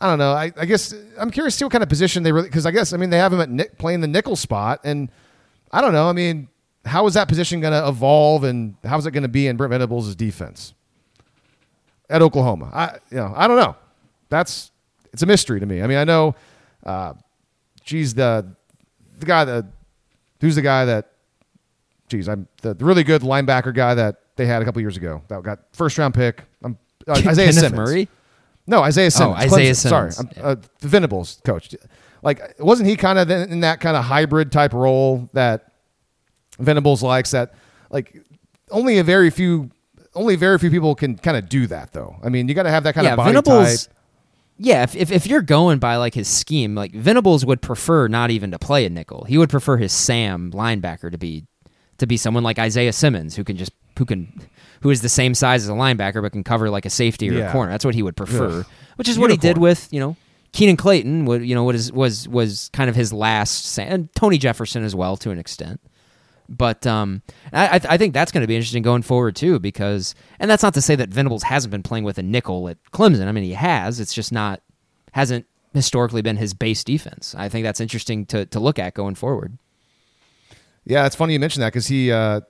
I don't know. I, I guess I'm curious to see what kind of position they really because I guess I mean they have him at nick, playing the nickel spot, and I don't know. I mean, how is that position going to evolve, and how is it going to be in Brent Venables' defense at Oklahoma? I you know I don't know. That's it's a mystery to me. I mean, I know uh, geez, the the guy that who's the guy that, geez, I'm the, the really good linebacker guy that they had a couple years ago that got first round pick. I'm uh, Isaiah Kenneth Simmons. Murray. No, Isaiah oh, Simmons. Oh, Isaiah Simmons. Sorry, uh, the Venables coach. Like, wasn't he kind of in that kind of hybrid type role that Venables likes? That like only a very few, only very few people can kind of do that though. I mean, you got to have that kind yeah, of body Venables, type. Yeah, if, if, if you're going by like his scheme, like Venables would prefer not even to play a nickel. He would prefer his Sam linebacker to be to be someone like Isaiah Simmons who can just who can who is the same size as a linebacker but can cover like a safety or yeah. a corner. That's what he would prefer. Ugh. Which is Unicorn. what he did with, you know, Keenan Clayton, what you know, what is was was kind of his last Sam, and Tony Jefferson as well to an extent. But um, I, I think that's going to be interesting going forward too, because and that's not to say that Venables hasn't been playing with a nickel at Clemson. I mean, he has. It's just not hasn't historically been his base defense. I think that's interesting to to look at going forward. Yeah, it's funny you mentioned that because he uh,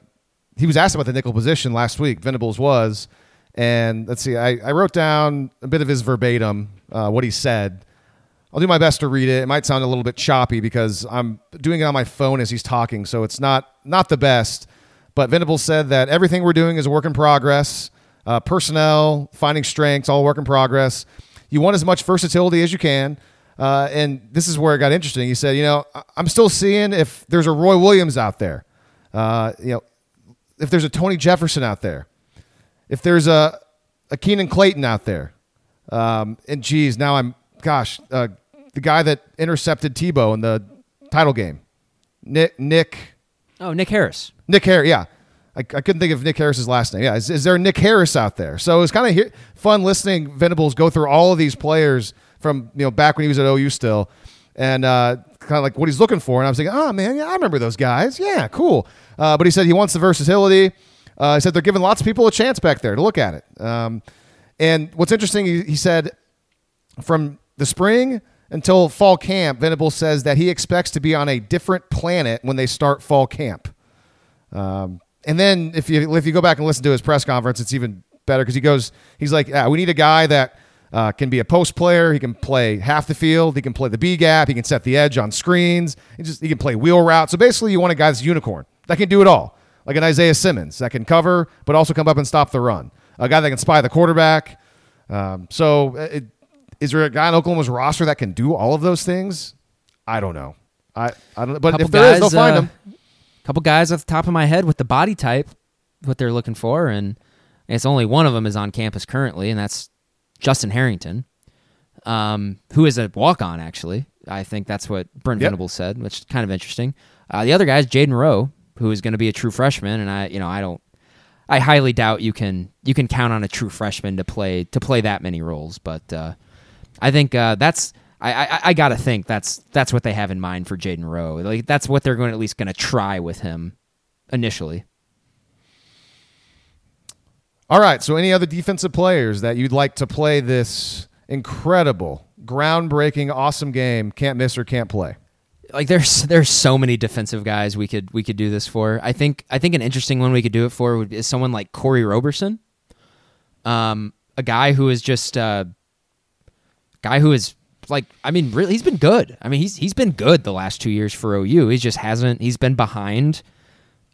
he was asked about the nickel position last week. Venables was, and let's see, I, I wrote down a bit of his verbatim uh, what he said. I'll do my best to read it. It might sound a little bit choppy because I'm doing it on my phone as he's talking, so it's not not the best. But Venables said that everything we're doing is a work in progress. Uh, personnel, finding strengths, all work in progress. You want as much versatility as you can. Uh, and this is where it got interesting. He said, you know, I'm still seeing if there's a Roy Williams out there, uh, you know, if there's a Tony Jefferson out there, if there's a, a Keenan Clayton out there. Um, and geez, now I'm, gosh, uh, the guy that intercepted Tebow in the title game. Nick Nick. Oh, Nick Harris. Nick Harris. Yeah, I, I couldn't think of Nick Harris's last name. Yeah, is, is there Nick Harris out there? So it was kind of he- fun listening Venables go through all of these players from you know back when he was at OU still, and uh, kind of like what he's looking for. And I was like, oh man, yeah, I remember those guys. Yeah, cool. Uh, but he said he wants the versatility. Uh, he said they're giving lots of people a chance back there to look at it. Um, and what's interesting, he, he said from the spring until fall camp, Venable says that he expects to be on a different planet when they start fall camp. Um, and then if you if you go back and listen to his press conference, it's even better because he goes, he's like, yeah, we need a guy that uh, can be a post player. He can play half the field. He can play the B gap. He can set the edge on screens. He just he can play wheel route. So basically, you want a guy that's unicorn that can do it all, like an Isaiah Simmons that can cover but also come up and stop the run. A guy that can spy the quarterback. Um, so, uh, it, is there a guy on Oklahoma's roster that can do all of those things? I don't know. I, I don't. But Couple if there is, guys, they'll find uh, him. couple guys off the top of my head with the body type, what they're looking for, and it's only one of them is on campus currently, and that's Justin Harrington, um, who is a walk on actually. I think that's what Brent Yep. Venables said, which is kind of interesting. Uh, the other guy is Jaden Rowe, who is going to be a true freshman, and I, you know, I don't, I highly doubt you can you can count on a true freshman to play to play that many roles, but uh, I think uh, that's. I, I, I gotta think that's that's what they have in mind for Jaden Rowe. Like that's what they're going at least going to try with him initially. All right. So, any other defensive players that you'd like to play this incredible, groundbreaking, awesome game? Can't miss or can't play. Like there's there's so many defensive guys we could we could do this for. I think I think an interesting one we could do it for would is someone like Kori Roberson, um, a guy who is just uh, guy who is like I mean really he's been good. I mean he's he's been good the last two years for OU. He just hasn't he's been behind.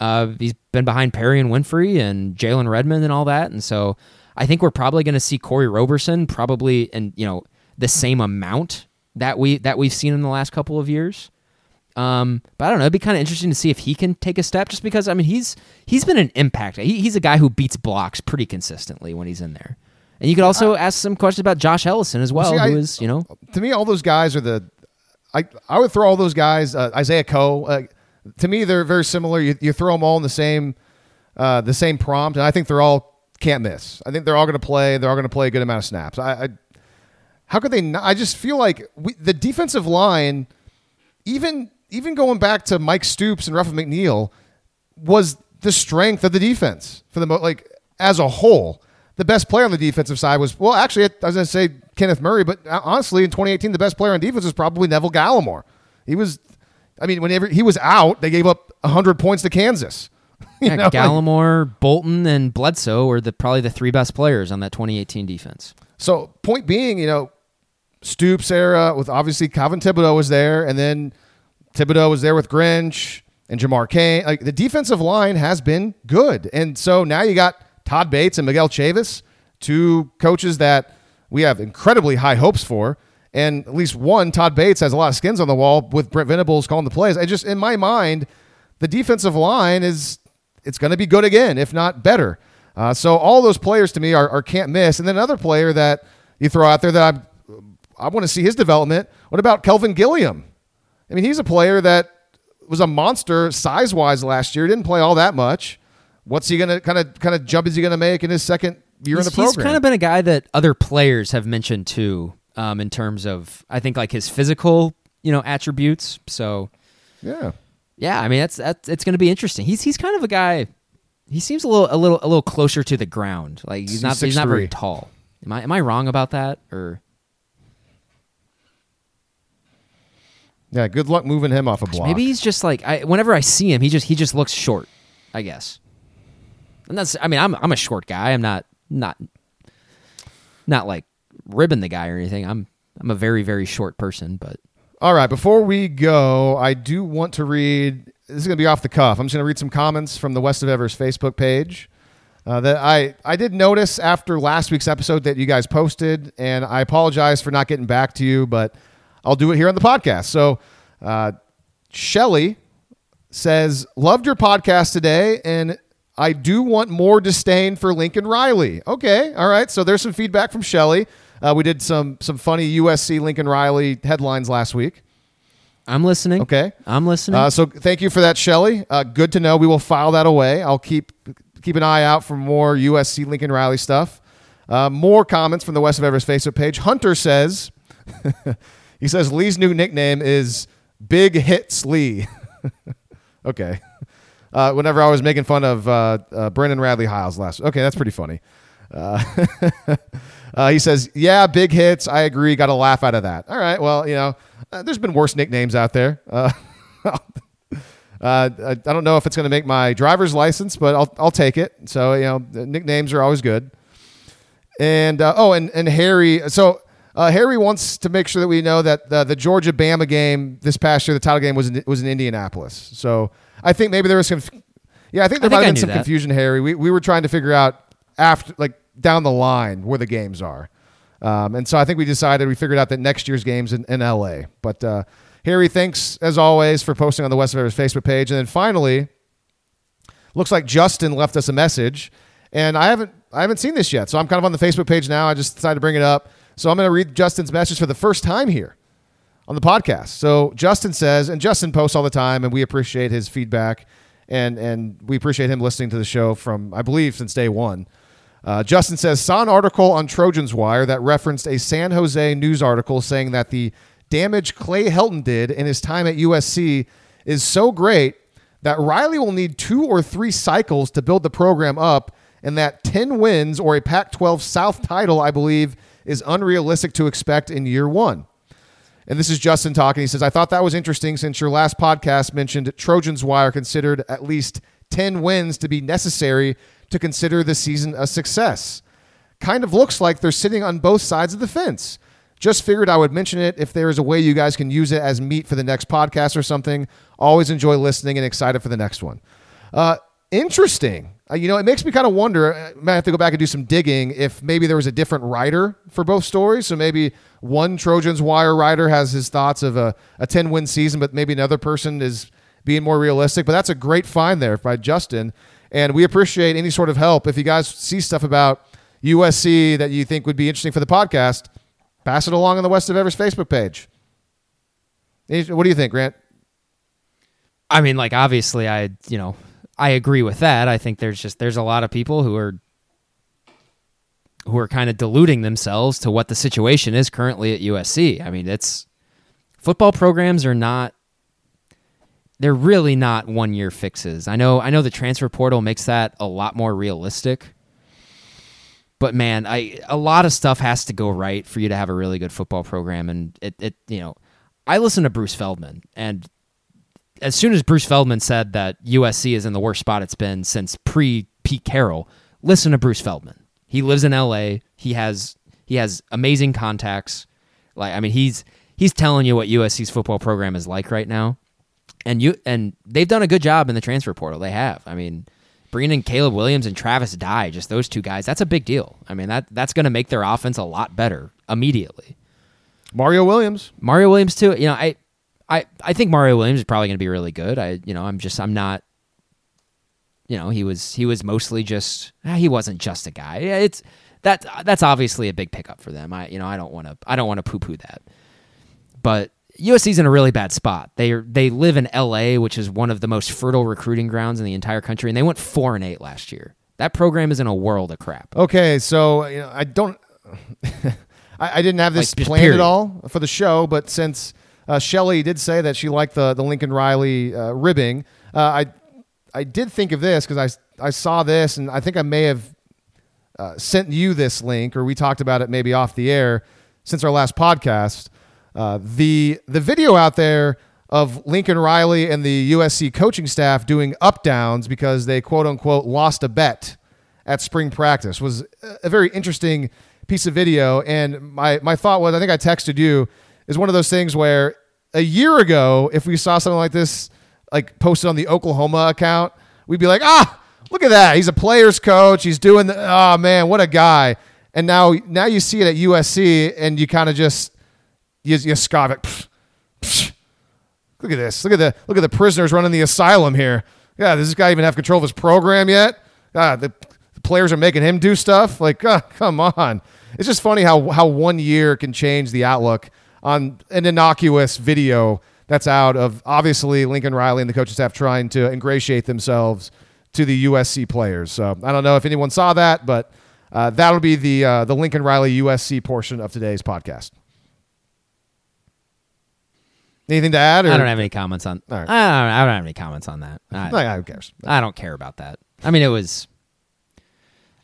Uh, he's been behind Perry and Winfrey and Jalen Redmond and all that, and so I think we're probably going to see Kori Roberson probably in you know the same amount that we that we've seen in the last couple of years. Um, but I don't know. It'd be kind of interesting to see if he can take a step, just because I mean he's he's been an impact. He, he's a guy who beats blocks pretty consistently when he's in there. And you could also ask some questions about Josh Ellison as well, see, I- who is you know To me, all those guys are the. I I would throw all those guys. Uh, Isaiah Coe. Uh, to me, they're very similar. You, you throw them all in the same, uh, the same prompt, and I think they're all can't miss. I think they're all going to play. They're all going to play a good amount of snaps. I, I how could they not? I just feel like we, the defensive line, even even going back to Mike Stoops and Ruffin McNeill, was the strength of the defense for the mo- like as a whole. The best player on the defensive side was well, actually, I was going to say Kenneth Murray, but uh, honestly, in 2018, the best player on defense was probably Neville Gallimore. He was, I mean, whenever he was out, they gave up 100 points to Kansas. [laughs] Yeah, know, Gallimore, Bolton, and Bledsoe were the probably the three best players on that 2018 defense. So point being, you know, Stoops era with obviously Calvin Thibodeaux was there, and then Thibodeaux was there with Grinch and Jamar Cain. Like the defensive line has been good, and so now you got Todd Bates and Miguel Chavis, two coaches that we have incredibly high hopes for. And at least one, Todd Bates has a lot of skins on the wall with Brent Venables calling the plays. I just in my mind, the defensive line is it's going to be good again, if not better. Uh, so all those players to me are, are can't miss. And then another player that you throw out there that I I want to see his development. What about Kelvin Gilliam? I mean, he's a player that was a monster size wise last year. Didn't play all that much. What's he gonna kind of kind of jump is he gonna make in his second year in the program? he's kind of been a guy that other players have mentioned too, um, in terms of I think like his physical you know attributes. So yeah. yeah, I mean that's that's it's going to be interesting. He's he's kind of a guy. He seems a little a little a little closer to the ground. Like he's He's not he's not very tall. Am I am I wrong about that or? Yeah, good luck moving him off a block. Maybe he's just like I. Whenever I see him, he just he just looks short. I guess. And that's. I mean, I'm I'm a short guy. I'm not not not like ribbing the guy or anything. I'm I'm a very very short person, but All right, before we go, I do want to read. This is going to be off the cuff. I'm just going to read some comments from the West of Evers Facebook page uh, that I I did notice after last week's episode that you guys posted, and I apologize for not getting back to you, but I'll do it here on the podcast. So, uh, Shelly says, "Loved your podcast today, and I do want more disdain for Lincoln Riley." Okay, all right. So there's some feedback from Shelly. Uh, we did some some funny USC Lincoln Riley headlines last week. I'm listening. Okay. I'm listening. Uh, so thank you for that, Shelly. Uh, good to know. We will file that away. I'll keep keep an eye out for more USC Lincoln Riley stuff. Uh, more comments from the West of Everest Facebook page. Hunter says, [laughs] he says Lee's new nickname is Big Hits Lee. [laughs] okay. Uh, whenever I was making fun of uh, uh, Brendan Radley Hiles last. Okay, that's pretty funny. Uh, [laughs] uh, he says, "Yeah, big hits. I agree. Got a laugh out of that. All right. Well, you know, uh, there's been worse nicknames out there. [laughs] I, don't know if it's going to make my driver's license, but I'll I'll take it. So you know, nicknames are always good. And oh, and and Harry. So uh, Harry wants to make sure that we know that the, the Georgia Bama game this past year, the title game was in, was in Indianapolis. So I think maybe there was some. Yeah, I think there I might have been some that. confusion, Harry. We we were trying to figure out after like down the line where the games are. Um, and so I think we decided we figured out that next year's games in, in LA. But uh, Harry, thanks as always for posting on the West of Evers Facebook page. And then finally, looks like Justin left us a message, and I haven't I haven't seen this yet. So I'm kind of on the Facebook page now. I just decided to bring it up. So I'm going to read Justin's message for the first time here on the podcast. So Justin says, and Justin posts all the time, and we appreciate his feedback, and and we appreciate him listening to the show from I believe since day one. Uh, Justin says saw an article on Trojans Wire that referenced a San Jose news article saying that the damage Clay Helton did in his time at USC is so great that Riley will need two or three cycles to build the program up, and that 10 wins or a Pac 12 South title, I believe, is unrealistic to expect in year one. And this is Justin talking. He says, I thought that was interesting since your last podcast mentioned Trojans Wire considered at least 10 wins to be necessary to consider the season a success. Kind of looks like they're sitting on both sides of the fence. Just figured I would mention it if there is a way you guys can use it as meat for the next podcast or something. Always enjoy listening and excited for the next one. Uh, interesting. Uh, you know, it makes me kind of wonder. I might have to go back and do some digging if maybe there was a different writer for both stories. So maybe one Trojans Wire writer has his thoughts of a, a 10 win season, but maybe another person is being more realistic. But that's a great find there by Justin. And we appreciate any sort of help. If you guys see stuff about USC that you think would be interesting for the podcast, pass it along on the West of Everest Facebook page. What do you think, Grant? I mean, like obviously, I you know I agree with that. I think there's just there's a lot of people who are who are kind of deluding themselves to what the situation is currently at USC. I mean, it's football programs are not they're really not one year fixes. I know I know the transfer portal makes that a lot more realistic. But man, I a lot of stuff has to go right for you to have a really good football program and it, it you know, I listen to Bruce Feldman and as soon as Bruce Feldman said that USC is in the worst spot it's been since pre Pete Carroll, listen to Bruce Feldman. He lives in LA. He has he has amazing contacts. Like I mean, he's he's telling you what USC's football program is like right now. And you and they've done a good job in the transfer portal. They have. I mean, bringing in Caleb Williams and Travis Dye, just those two guys, that's a big deal. I mean, that that's going to make their offense a lot better immediately. Mario Williams. Mario Williams too. You know, I I I think Mario Williams is probably going to be really good. I you know, I'm just I'm not you know, he was he was mostly just ah, he wasn't just a guy. It's that that's obviously a big pickup for them. I you know, I don't want to I don't want to poo-poo that. But USC's in a really bad spot. They are, they live in LA, which is one of the most fertile recruiting grounds in the entire country, and they went 4 and 8 last year. That program is in a world of crap. Okay, so you know, I don't. [laughs] I, I didn't have this Like, planned period. at all for the show, but since uh, Shelly did say that she liked the the Lincoln Riley uh, ribbing, uh, I I did think of this because I I saw this and I think I may have uh, sent you this link or we talked about it maybe off the air since our last podcast. Uh, the the video out there of Lincoln Riley and the USC coaching staff doing up downs because they quote unquote lost a bet at spring practice was a very interesting piece of video. And my my thought was I think I texted you is one of those things where a year ago if we saw something like this like posted on the Oklahoma account we'd be like ah look at that. He's a players coach. He's doing the oh man what a guy. And now now you see it at USC and you kind of just you, you scoff at "Pfft, pfft, look at this. Look at the look at the prisoners running the asylum here. Yeah does this guy even have control of his program yet? Ah, the, the players are making him do stuff? Like ah, come on. It's just funny how how one year can change the outlook on an innocuous video that's out of obviously Lincoln Riley and the coaching staff trying to ingratiate themselves to the USC players. So I don't know if anyone saw that, but uh, that'll be the uh, the Lincoln Riley USC portion of today's podcast. Anything to add? Or? I don't have any comments on. Right. I, don't, I don't have any comments on that. I, Like, who cares? I don't care about that. I mean, it was.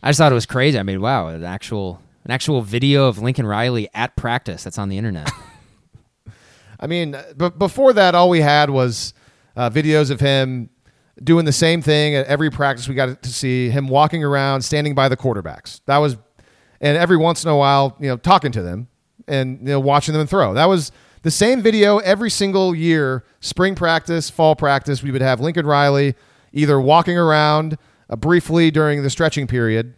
I just thought it was crazy. I mean, wow, an actual an actual video of Lincoln Riley at practice that's on the internet. [laughs] I mean, but before that, all we had was uh, videos of him doing the same thing at every practice. We got to see him walking around, standing by the quarterbacks. That was, and every once in a while, you know, talking to them and you know watching them throw. That was the same video every single year. Spring practice, fall practice. We would have Lincoln Riley either walking around uh, briefly during the stretching period,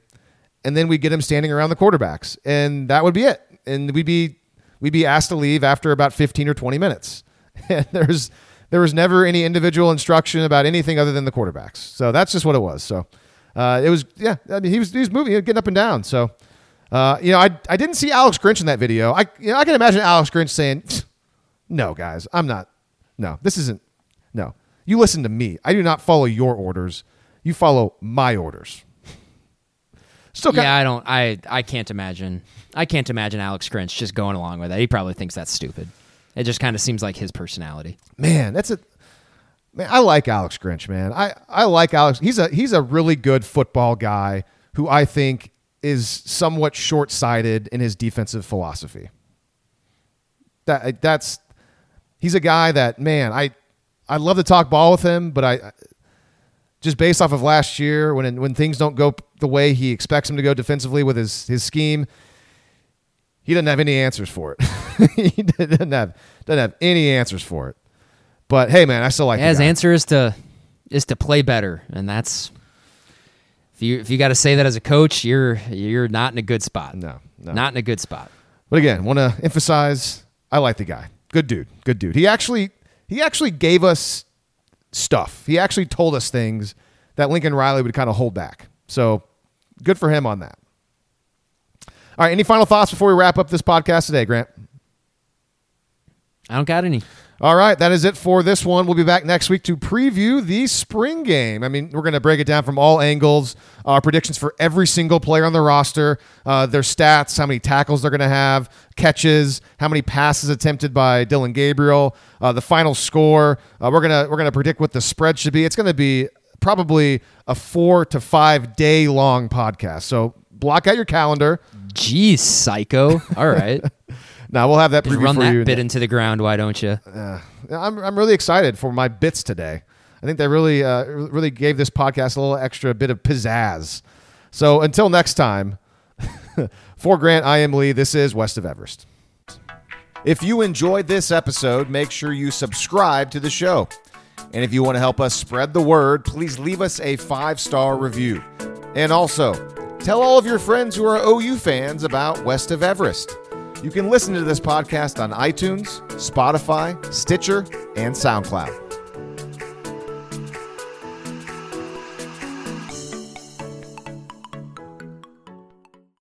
and then we'd get him standing around the quarterbacks, and that would be it. And we'd be we'd be asked to leave after about 15 or 20 minutes. [laughs] And there's there was never any individual instruction about anything other than the quarterbacks. So that's just what it was. So uh, it was yeah. I mean he was he was moving, getting up and down. So uh, you know I I didn't see Alex Grinch in that video. I you know I can imagine Alex Grinch saying, "No guys, I'm not. No, this isn't. No, you listen to me. I do not follow your orders. You follow my orders." Still, yeah, I don't. I I can't imagine. I can't imagine Alex Grinch just going along with that. He probably thinks that's stupid. It just kind of seems like his personality. Man, that's a man. I like Alex Grinch, man. I I like Alex. He's a he's a really good football guy who I think is somewhat short sighted in his defensive philosophy. That that's he's a guy that man I I love to talk ball with him, but I just based off of last year when when things don't go the way he expects them to go defensively with his his scheme, he doesn't have any answers for it. [laughs] he doesn't have doesn't have any answers for it. But hey, man, I still like. Yeah, his answer is to is to play better, and that's if you if you got to say that as a coach, you're you're not in a good spot. No, no, not in a good spot. But again, want to emphasize, I like the guy. Good dude. Good dude. He actually he actually gave us stuff. He actually told us things that Lincoln Riley would kind of hold back. So good for him on that. All right. Any final thoughts before we wrap up this podcast today, Grant? I don't got any. All right, that is it for this one. We'll be back next week to preview the spring game. I mean, we're going to break it down from all angles. Our predictions for every single player on the roster, uh, their stats, how many tackles they're going to have, catches, how many passes attempted by Dillon Gabriel, uh, the final score. Uh, we're gonna we're gonna predict what the spread should be. It's going to be probably a four to five day long podcast. So block out your calendar. Jeez, psycho. All right. [laughs] now we'll have that Just run that bit into the ground, why don't you? Uh, I'm I'm really excited for my bits today. I think they really uh, really gave this podcast a little extra bit of pizzazz. So until next time, [laughs] for Grant, I am Lee. This is West of Everest. If you enjoyed this episode, make sure you subscribe to the show. And if you want to help us spread the word, please leave us a five star review. And also, tell all of your friends who are OU fans about West of Everest. You can listen to this podcast on iTunes, Spotify, Stitcher, and SoundCloud.